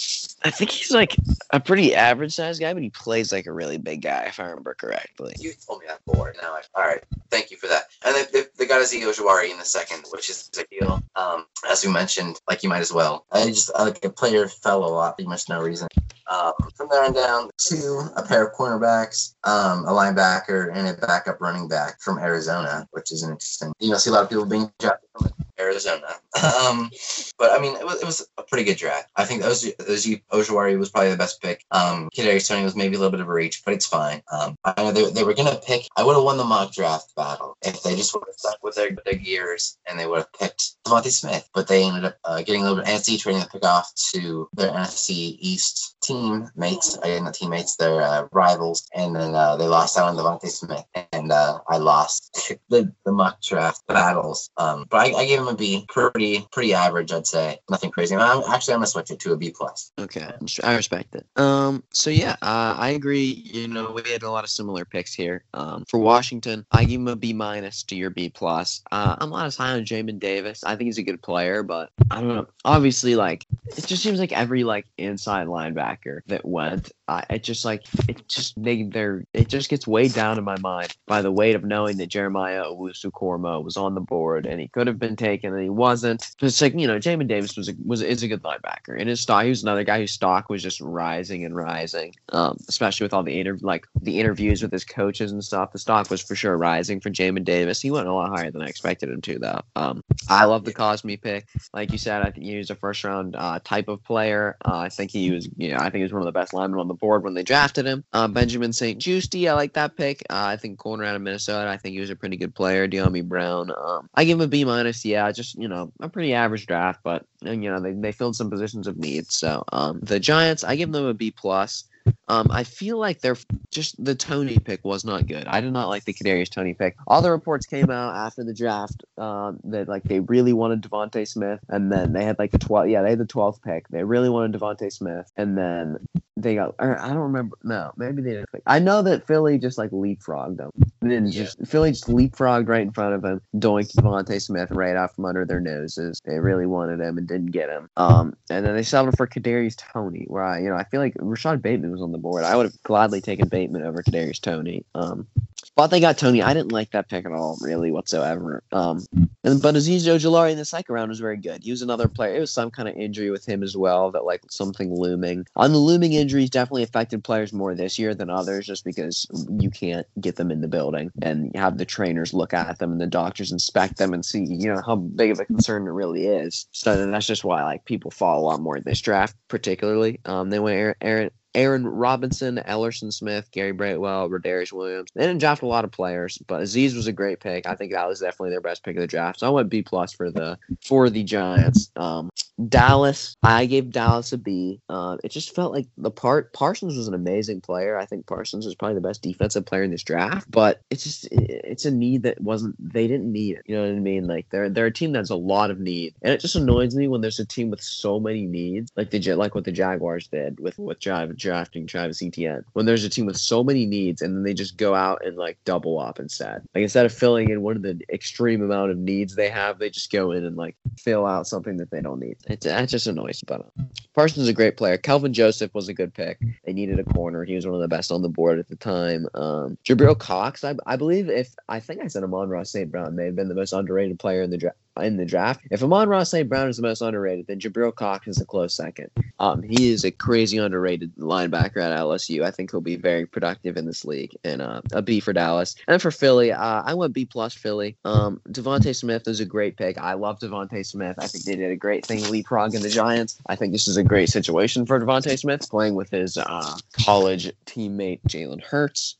B: I think he's like a pretty average sized guy, but he plays like a really big guy, if I remember correctly.
A: You told me that before. Now, I, all right. Thank you for that. And they, they, they got Azeez Ojulari in the second, which is a deal. Um, as we mentioned, like you might as well. I just I, like a player fell a lot, pretty much no reason. Um, from there on down to a pair of cornerbacks, um, a linebacker, and a backup running back from Arizona, which is an interesting. You know, see a lot of people being drafted from Arizona. Um, but I mean, it was, it was a pretty good draft. I think Oz- Oz- Ojulari was probably the best pick. Um, Kadarius Toney was maybe a little bit of a reach, but it's fine. Um, I know they, they were gonna pick. I would have won the mock draft battle if they just would have stuck with their, their gears and they would have picked DeVonta Smith. But they ended up uh, getting a little bit antsy, trading the pick off to their NFC East team mates, uh, not teammates, their uh, rivals, and then uh, they lost out on DeVonta Smith, and uh, I lost the, the mock draft battles. Um, but I, I gave him a B, pretty pretty average, I'd say, nothing crazy. I'm actually I'm gonna switch it to a B plus.
B: Okay, I respect it. Um, so yeah, uh, I agree. You know, we had a lot of similar picks here. Um, for Washington, I give him a B minus to your B plus. Uh, I'm not as high on Jamin Davis. I think he's a good player, but I don't know. Obviously, like it just seems like every like inside linebacker that went, uh, it just like it just they they're it just gets weighed down in my mind by the weight of knowing that Jeremiah Owusu-Koramoah was on the board and he could have been taken and he wasn't. It's like you know, Jamin Davis was a, was is a good linebacker and his stock. He was another guy whose stock was just rising and rising. Um, especially with all the inter like the interviews with his coaches and stuff. The stock was for sure rising for Jamin Davis. He went a lot higher than I expected him to though. Um, I love the Cosmi pick. Like you said, I think he was a first round uh, type of player. Uh, I think he was, you know, I think he was one of the best linemen on the board when they drafted him. Uh, Benjamin St-Juste, I like that pick. Uh, I think corner out of Minnesota, I think he was a pretty good player. Dyami Brown, um, I give him a B minus. Yeah, just you know, a pretty average draft, but and, you know they, they filled some positions of need. So um, the Giants, I give them a B plus. Um, I feel like they're just the Toney pick was not good. I did not like the Kadarius Toney pick. All the reports came out after the draft um, that like they really wanted DeVonta Smith, and then they had like the twelve. Yeah, they had the twelfth pick. They really wanted DeVonta Smith, and then they got. Or I don't remember. No, maybe they didn't. Pick. I know that Philly just like leapfrogged them. They didn't
A: Yeah.
B: just Philly just leapfrogged right in front of them, doinked DeVonta Smith right out from under their noses. They really wanted him and didn't get him. Um, and then they settled for Kadarius Toney, where I, you know, I feel like Rashod Bateman was on the board. I would have gladly taken Bateman over Kadarius Toney. Um, but they got Toney. I didn't like that pick at all, really whatsoever. Um, and but Azeez Ojulari in the second round was very good. He was another player. It was some kind of injury with him as well, that like something looming. On the looming injuries, definitely affected players more this year than others, just because you can't get them in the building and have the trainers look at them and the doctors inspect them and see, you know, how big of a concern it really is. So that's just why like people fall a lot more in this draft, particularly. Um, they went Aaron, Aaron Aaron Robinson, Elerson Smith, Gary Brightwell, Rodarius Williams. They didn't draft a lot of players, but Aziz was a great pick. I think that was definitely their best pick of the draft. So I went B plus for the for the Giants. Um, Dallas, I gave Dallas a B. Uh, it just felt like the part Parsons was an amazing player. I think Parsons was probably the best defensive player in this draft, but it's just it- it's a need that wasn't they didn't need it. You know what I mean? Like they're they're a team that's a lot of need, and it just annoys me when there's a team with so many needs, like the like what the Jaguars did with with Jav- drafting Travis Etienne. When there's a team with so many needs, and then they just go out and like double up instead. Like instead of filling in one of the extreme amount of needs they have, they just go in and like fill out something that they don't need. It, that just annoys me. But uh, Parsons is a great player. Kelvin Joseph was a good pick. They needed a corner. He was one of the best on the board at the time. Um, Jabril Cox, I, I believe, if I think I said Amon-Ra St. Brown may have been the most underrated player in the draft in the draft. If Amon-Ra St. Brown is the most underrated, then Jabril Cox is a close second. Um, he is a crazy underrated linebacker at LSU. I think he'll be very productive in this league, and uh, a B for Dallas. And for Philly, uh, I went B plus Philly. Um, DeVonta Smith is a great pick. I love DeVonta Smith. I think they did a great thing leapfrogging the Giants. I think this is a great situation for DeVonta Smith playing with his uh, college teammate Jalen Hurts.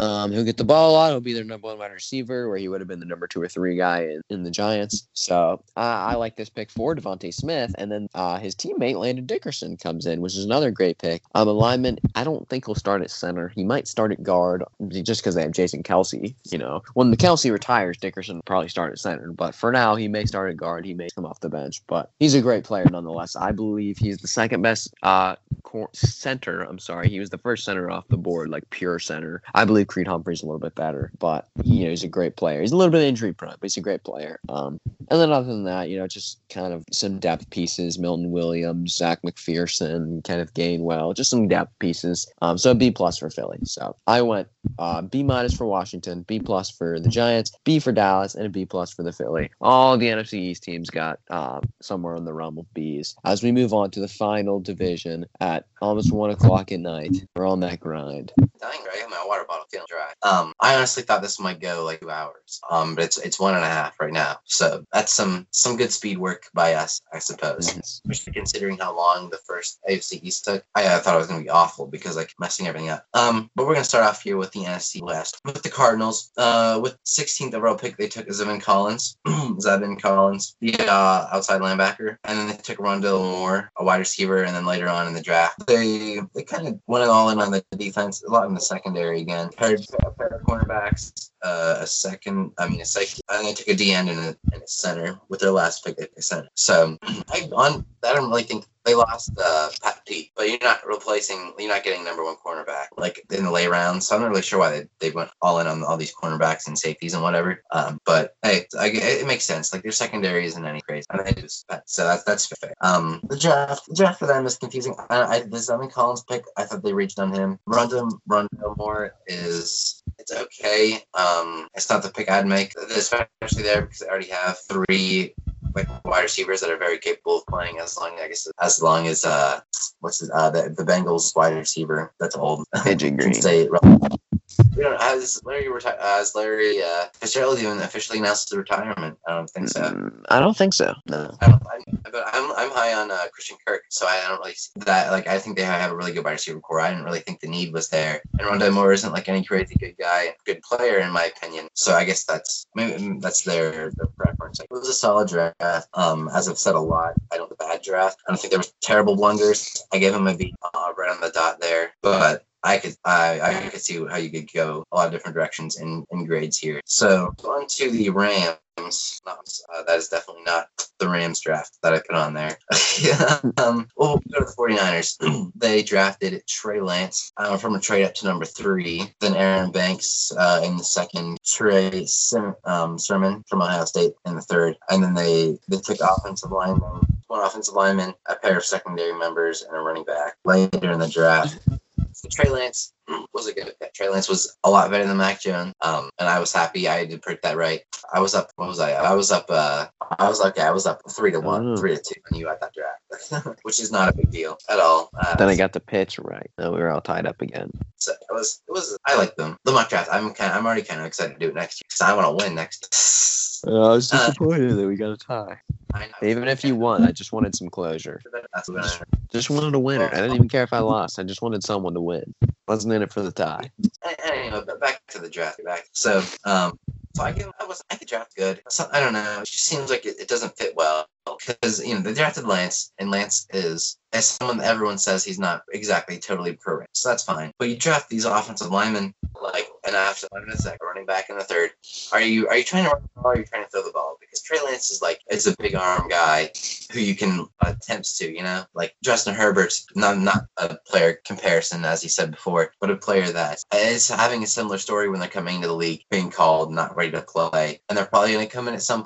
B: Um, he'll get the ball a lot. He'll be their number one wide receiver, where he would have been the number two or three guy in, in the Giants. So I, I like this pick for DeVonta Smith, and then uh, his teammate Landon Dickerson comes in, which is another great pick. Um, alignment, I don't think he'll start at center. He might start at guard just because they have Jason Kelce. You know, when the Kelce retires, Dickerson will probably start at center. But for now, he may start at guard. He may come off the bench, but he's a great player nonetheless. I believe he's the second best uh, cor- center. I'm sorry, he was the first center off the board, like pure center. I believe Creed Humphrey's a little bit better, but you know he's a great player. He's a little bit injury prone, but he's a great player. Um, and then other than that, you know, just kind of some depth pieces: Milton Williams, Zech McPhearson, Kenneth Gainwell, just some depth pieces. Um, so B plus for Philly. So I went uh, B minus for Washington, B plus for the Giants, B for Dallas, and a B plus for the Philly. All the NFC East teams got um, somewhere in the realm of Bs. As we move on to the final division at almost one o'clock at night, we're on that grind.
A: Right? My water bottle Um, I honestly thought this might go like two hours. Um, but it's it's one and a half right now. So that's some some good speed work by us, I suppose. Especially considering how long the first AFC East took. I, I thought it was gonna be awful because like messing everything up. Um, but we're gonna start off here with the NFC West with the Cardinals. Uh, with 16th overall pick, they took Zaven Collins, Zaven Collins, the uh, outside linebacker, and then they took Rondale Moore, a wide receiver, and then later on in the draft, they they kind of went all in on the defense, a lot in the secondary again. Paired, paired of cornerbacks, uh, a second, I mean a second. I think they took a D end and a, and a center with their last pick. They center. So I on I don't really think they lost uh, Pat Pete, but you're not replacing, you're not getting number one cornerback like in the lay rounds. So I'm not really sure why they, they went all in on all these cornerbacks and safeties and whatever. Um, but hey, I, it makes sense. Like their secondary isn't any crazy. I mean, just, so that's that's fair. Um, the draft, the draft for them is confusing. I, I the Zaven Collins pick, I thought they reached on him. Rondo Rondo Moore is it's okay. Um, it's not the pick I'd make, especially there because they already have three like wide receivers that are very capable of playing as long I guess as long as uh what's his, uh the, the Bengals wide receiver that's old
B: AJ Green.
A: We don't has Larry reti- has Larry uh, Fitzgerald even officially announced his retirement. I don't think so.
B: Mm, I don't think so. No.
A: I don't, I, but I'm I'm high on uh, Christian Kirk, so I don't really see that. Like I think they have a really good wide receiver core. I didn't really think the need was there. And Rondale Moore isn't like any crazy good guy, good player in my opinion. So I guess that's maybe that's their their preference. Like, it was a solid draft. Um, as I've said a lot, I don't the bad draft. I don't think there was terrible blunders. I gave him a B uh, right on the dot there, but I could I, I could see how you could go a lot of different directions in, in grades here. So on to the Rams. Uh, that is definitely not the Rams draft that I put on there. um, well, we'll go to the 49ers. they drafted Trey Lance uh, from a trade up to number three. Then Aaron Banks uh, in the second. Trey Sim- um, Sermon from Ohio State in the third. And then they, they took offensive lineman, one offensive lineman, a pair of secondary members, and a running back later in the draft. Trey Lance was a good pick. Trey Lance was a lot better than Mac Jones, um, and I was happy I did predict that right. I was up. What was I? I was up. Uh, I was okay. I was up three to one,
B: Oh.
A: three to two, when you had that draft, which is not a big deal at all. Uh,
B: Then I got the pitch right. Now we were all tied up again.
A: so it was. It was. I like them. The mock draft. I'm kind. I'm already kind of excited to do it next year because I want to win next.
B: I was
A: Uh,
B: disappointed that we got a tie. Even if you won, I just wanted some closure.
A: That's
B: Just wanted a winner. I didn't even care if I lost. I just wanted someone to win. Wasn't in it for the tie.
A: anyway, but back to the draft. Back. So, um, so I give. I was. I think draft good. So, I don't know. It just seems like it, it doesn't fit well because you know they drafted Lance, and Lance is as someone that everyone says he's not exactly totally correct. So that's fine. But you draft these offensive linemen like offensive lineman in the second, running back in the third. Are you are you trying to run the ball? Or are you trying to throw the ball? Because Trey Lance is like it's a big arm guy who you can attempts to. You know, like Justin Herbert's not not a player comparison as he said before, but a player that is having a similar story when they're coming into the league, being called not ready to play, and they're probably going to come in at some.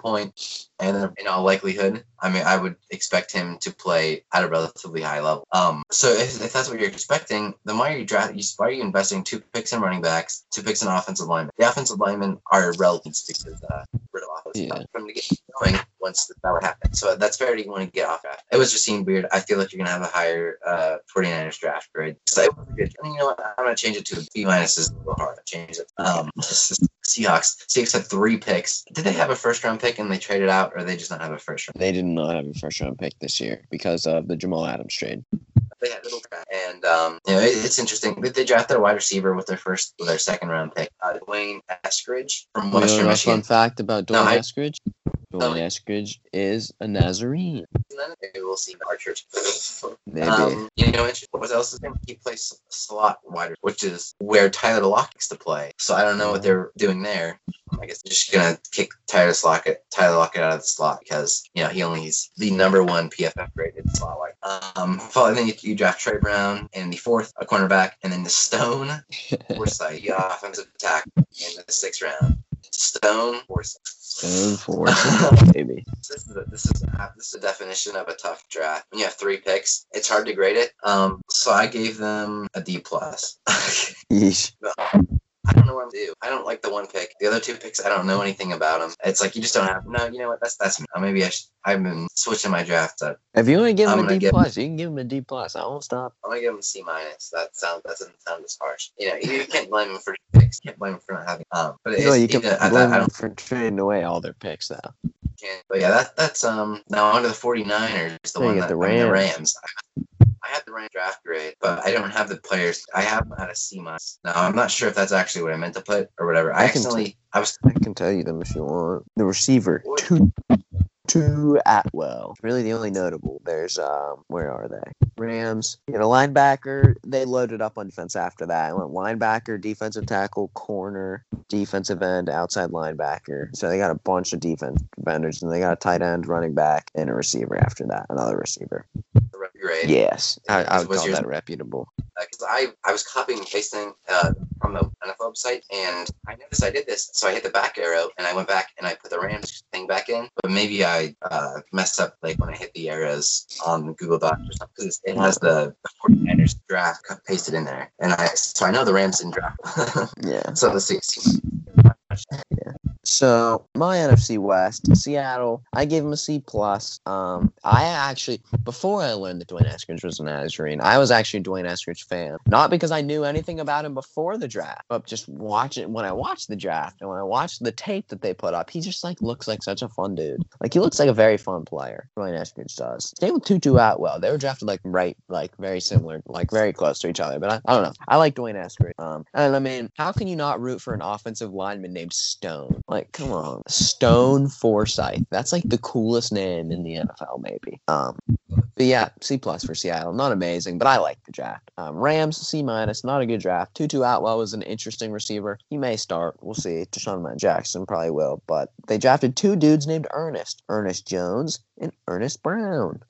A: And in all likelihood, I mean, I would expect him to play at a relatively high level. Um, so if, if that's what you're expecting, then why are you draft? Why are you investing two picks in running backs, two picks in offensive linemen? The offensive linemen are relevant because uh, rid of it's
B: Yeah.
A: them to get going once that would happen. So that's fair to want to get off draft. It was just seemed weird. I feel like you're gonna have a higher uh 49ers draft grade. So it was good. And you know what? I'm gonna change it to a B minus is a little hard to change it. Um, Seahawks. Seahawks had three picks. Did they have a first round pick and they traded out, or they just not have a first round?
B: They did not have a first round pick this year because of the Jamal Adams trade.
A: They had little and um, you know it, it's interesting. They, they drafted a wide receiver with their first with their second round pick, uh, D'Wayne Eskridge from
B: You
A: Western Michigan.
B: fun fact about
A: No,
B: Dwayne
A: I-
B: Eskridge?
A: Tell
B: Dwayne
A: me.
B: Eskridge is a Nazarene.
A: Maybe we'll see our church.
B: Maybe.
A: Um, you know, what else is him? He plays slot wider, which is where Tyler Lockett likes to play. So I don't know what they're doing there. I guess just gonna kick Tyler Lockett, Tyler Lockett out of the slot because you know he only is the number one PFF graded slot wide. Um, following then you, you draft Tre Brown in the fourth, a cornerback, and then the Stone Forsyth, the offensive attack in the sixth round. Stone Forsyth.
B: Stone Force, baby.
A: This is a, this is a, this is a definition of a tough draft. When you have three picks, it's hard to grade it. Um, so I gave them a D plus. I don't know what I'm do. I don't like the one pick. The other two picks, I don't know anything about them. It's like you just don't have. No, you know what? That's that's me. Uh, Maybe I should. I've been switching my draft up.
B: If you want to give
A: I'm
B: him a
A: give-
B: plus, you can give him a D plus. I won't stop.
A: I'm gonna give him a C minus. That sounds that doesn't sound as harsh. You know, you can't blame him for picks. You can't blame him for not having. Um, but
B: You know, you can
A: you know,
B: blame
A: I, I
B: for trading away all their picks, though.
A: can't. But yeah, that that's um now onto the 49ers. The
B: you
A: one that
B: the
A: mean, the
B: Rams.
A: Had the Rams draft grade, but I don't have the players. I have them at a C minus. Now I'm not sure if that's actually what I meant to put or whatever. I
B: I can
A: accidentally I was
B: I can tell you them if you want. The receiver, two, two Atwell. Really, the only notable. There's um, where are they? Rams. You know, linebacker. They loaded up on defense after that. I went linebacker, defensive tackle, corner, defensive end, outside linebacker. So they got a bunch of defense defenders, and they got a tight end, running back, and a receiver after that. Another receiver.
A: the rep grade.
B: Yes, I, I would
A: Was
B: call
A: yours-
B: that reputable.
A: because I, I was copying and pasting uh, from the NFL website, and I noticed I did this, so I hit the back arrow, and I went back and I put the Rams thing back in. But maybe I uh, messed up like when I hit the arrows on Google Docs or something, because it has the 49ers draft pasted in there, and I so I know the Rams didn't draft.
B: Yeah.
A: so let's see.
B: So my NFC West, Seattle, I gave him a C plus. Um, I actually before I learned that D'Wayne Eskridge was an Nazarene, I was actually a D'Wayne Eskridge fan. Not because I knew anything about him before the draft, but just watching when I watched the draft and when I watched the tape that they put up, he just like looks like such a fun dude. Like he looks like a very fun player. D'Wayne Eskridge does. Same with Tutu Atwell. They were drafted like right, like very similar, like very close to each other. But I, I don't know. I like D'Wayne Eskridge. Um, and I mean, how can you not root for an offensive lineman named Stone? Like, come on, Stone Forsyth. That's like the coolest name in the NFL, maybe. Um, but yeah, C plus for Seattle. Not amazing, but I like the draft. Um, Rams C minus. Not a good draft. Tutu Atwell was an interesting receiver. He may start. We'll see. DeSean Matt Jackson probably will. But they drafted two dudes named Ernest. Ernest Jones and Earnest Brown.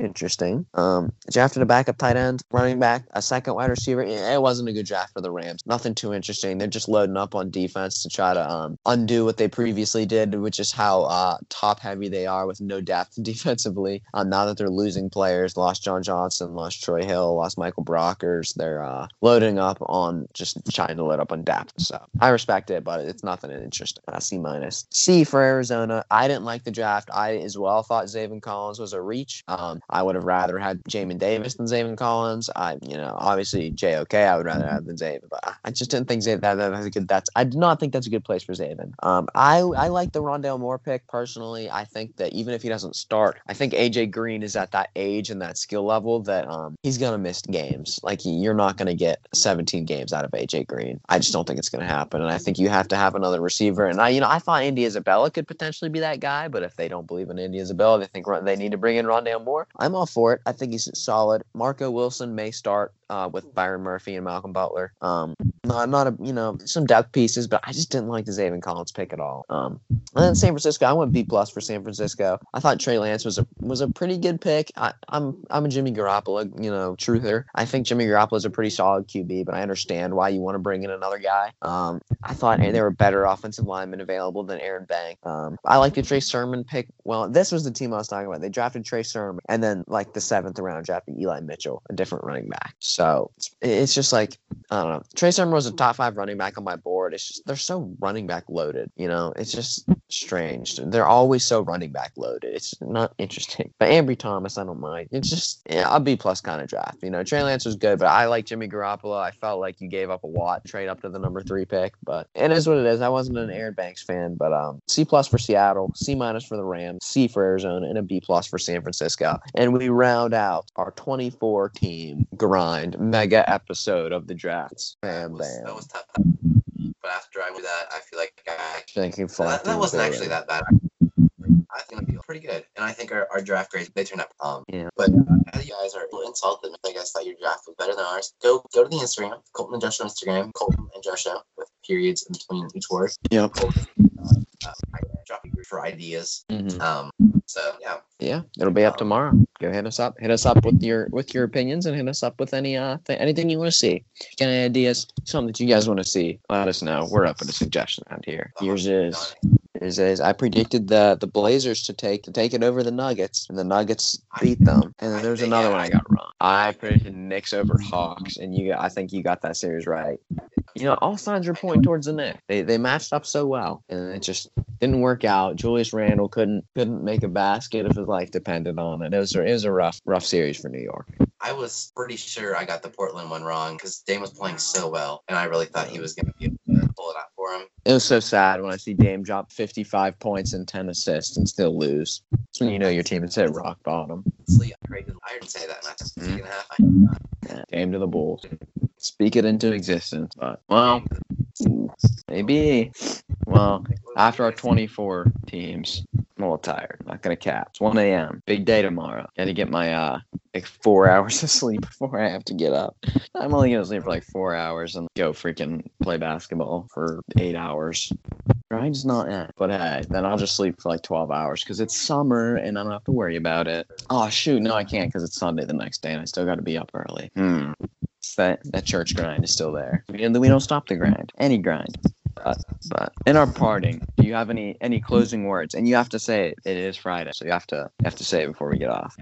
B: Interesting. Um, drafted a backup tight end, running back, a second wide receiver. It wasn't a good draft for the Rams. Nothing too interesting. They're just loading up on defense to try to um, undo what they previously did, which is how uh, top heavy they are with no depth defensively. Um, now that they're losing players, lost John Johnson, lost Troy Hill, lost Michael Brockers, they're uh, loading up on just trying to load up on depth. So I respect it, but it's nothing interesting. Uh, C minus. C for Arizona. I didn't like the draft. I as well thought Zaven Collins was a reach. Um, I would have rather had Jamin Davis than Zaven Collins. I, you know, obviously JOK I would rather have than Zaven, but I- just didn't think Zaven that, that's a good. That's I did not think that's a good place for Zaven. Um, I I like the Rondale Moore pick personally. I think that even if he doesn't start, I think AJ Green is at that age and that skill level that um he's gonna miss games. Like you're not gonna get 17 games out of AJ Green. I just don't think it's gonna happen. And I think you have to have another receiver. And I, you know, I thought Andy Isabella could potentially be that guy, but if they don't believe in Andy Isabella, they think they need to bring in Rondale Moore. I'm all for it. I think he's solid. Marco Wilson may start uh, with Byron Murphy and Malcolm Butler. Um, not not a you know some depth pieces, but I just didn't like the Zaven Collins pick at all. Um, and then San Francisco, I went B plus for San Francisco. I thought Trey Lance was a was a pretty good pick. I, I'm I'm a Jimmy Garoppolo you know truther. I think Jimmy Garoppolo is a pretty solid QB, but I understand why you want to bring in another guy. Um, I thought there were better offensive linemen available than Aaron Bank. Um, I like the Trey Sermon pick. Well, this was the team I was talking about. They drafted Trey Sermon, and then like the seventh round drafted Eli Mitchell, a different running back. So it's, it's just like I don't know. Trey Sermon was a top five running back on my board. It's just they're so running back loaded. You know, it's just strange. They're always so running back loaded. It's not interesting. But Ambry Thomas, I don't mind. It's just yeah, a B plus kind of draft. You know, Trey Lance was good, but I like Jimmy Garoppolo. I felt like you gave up a lot, trade up to the number three pick, but it is what it is. I wasn't an Aaron Banks fan, but um, C plus for Seattle, C minus for the Rams, C for Arizona, and a B plus for San Francisco. And we round out our 24 team grind mega episode of the drafts.
A: That
B: Bam,
A: was,
B: bam.
A: that was tough. But after I did that, I feel like I
B: Thinking
A: that, that wasn't actually that bad. I think it'd be pretty good, and I think our, our draft grades they turned out. Um,
B: Yeah.
A: But uh, you guys are a little insulted, I guess that your draft was better than ours. Go go to the Instagram, Colton and Josh on Instagram, Colton and Josh with periods in between each word.
B: Yep.
A: Colton, uh, uh, I drop you for ideas.
B: Mhm.
A: Um, so yeah,
B: Yeah, it'll be up tomorrow. Go hit us up. Hit us up with your with your opinions and hit us up with any uh th- anything you want to see. Got any ideas? Something that you guys want to see? Let us know. We're open to suggestions around here. Yours is yours is. I predicted the the Blazers to take to take it over the Nuggets, and the Nuggets beat them. And then there's another one I got wrong. I predicted Knicks over Hawks, and you I think you got that series right. You know, all signs are pointing towards the Knicks. They they matched up so well, and it just didn't work out. Julius Randle couldn't couldn't make a basket if his life depended on it. It was a, it was a rough rough series for New York.
A: I was pretty sure I got the Portland one wrong because Dame was playing so well, and I really thought he was going to be able to pull it out for him.
B: It was so sad when I see Dame drop 55 points and 10 assists and still lose. That's when you know your team has at rock bottom.
A: Honestly, I didn't say that in that second half. I,
B: Yeah, Dame to the Bulls. Speak it into existence. But well, maybe. Well, after our 24 teams, I'm a little tired. Not gonna cap. It's 1 a.m. Big day tomorrow. Got to get my uh like four hours of sleep before I have to get up. I'm only gonna sleep for like four hours and go freaking play basketball for eight hours. Grind's not in. But hey, then I'll just sleep for like 12 hours because it's summer and I don't have to worry about it. Oh shoot, no, I can't because it's Sunday the next day and I still got to be up early. Hmm. That that church grind is still there. And we don't stop the grind. Any grind. But, but in our parting, do you have any any closing words? And you have to say it. It is Friday, so you have to you have to say it before we get off.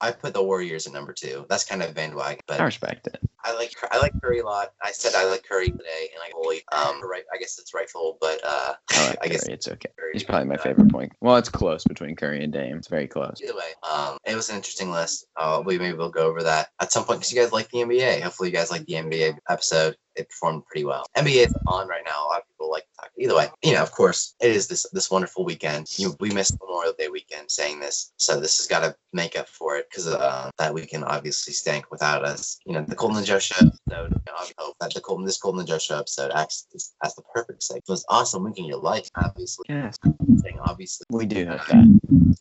A: I put the Warriors at number two. That's kind of bandwagon, but
B: I respect it.
A: I like I like Curry a lot. I said I like Curry today, and I fully um right. I guess it's rightful, but uh,
B: I like
A: I guess
B: It's okay.
A: Curry,
B: He's probably my
A: uh,
B: favorite point. Well, it's close between Curry and Dame. It's very close.
A: Either way, um, it was an interesting list. Uh, we maybe we'll go over that at some point because you guys like the NBA. Hopefully, you guys like the NBA episode. It performed pretty well. NBA is on right now. A lot of people like. Either way, you know, of course, it is this this wonderful weekend. You, we missed Memorial Day weekend saying this, so this has got to make up for it because uh, that weekend obviously stank without us. You know, the Colton and Joe show episode. I hope that the Colton this Colton and Joe show episode acts as, as the perfect segue. It was awesome week in your life, obviously.
B: Yes,
A: Saying obviously.
B: we do have that.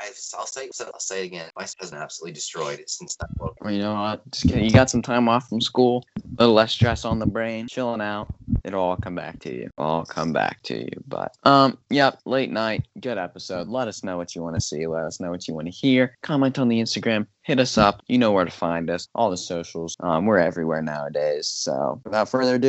A: I, I'll say I'll say it again. My has been absolutely destroyed it since that woke.
B: Well, you know? Just kidding. You got some time off from school, a little less stress on the brain, chilling out. It'll all come back to you. All come back to you. But um, yep, late night, good episode. Let us know what you want to see. Let us know what you want to hear. Comment on the Instagram. Hit us up. You know where to find us. All the socials. Um, we're everywhere nowadays. So without further ado.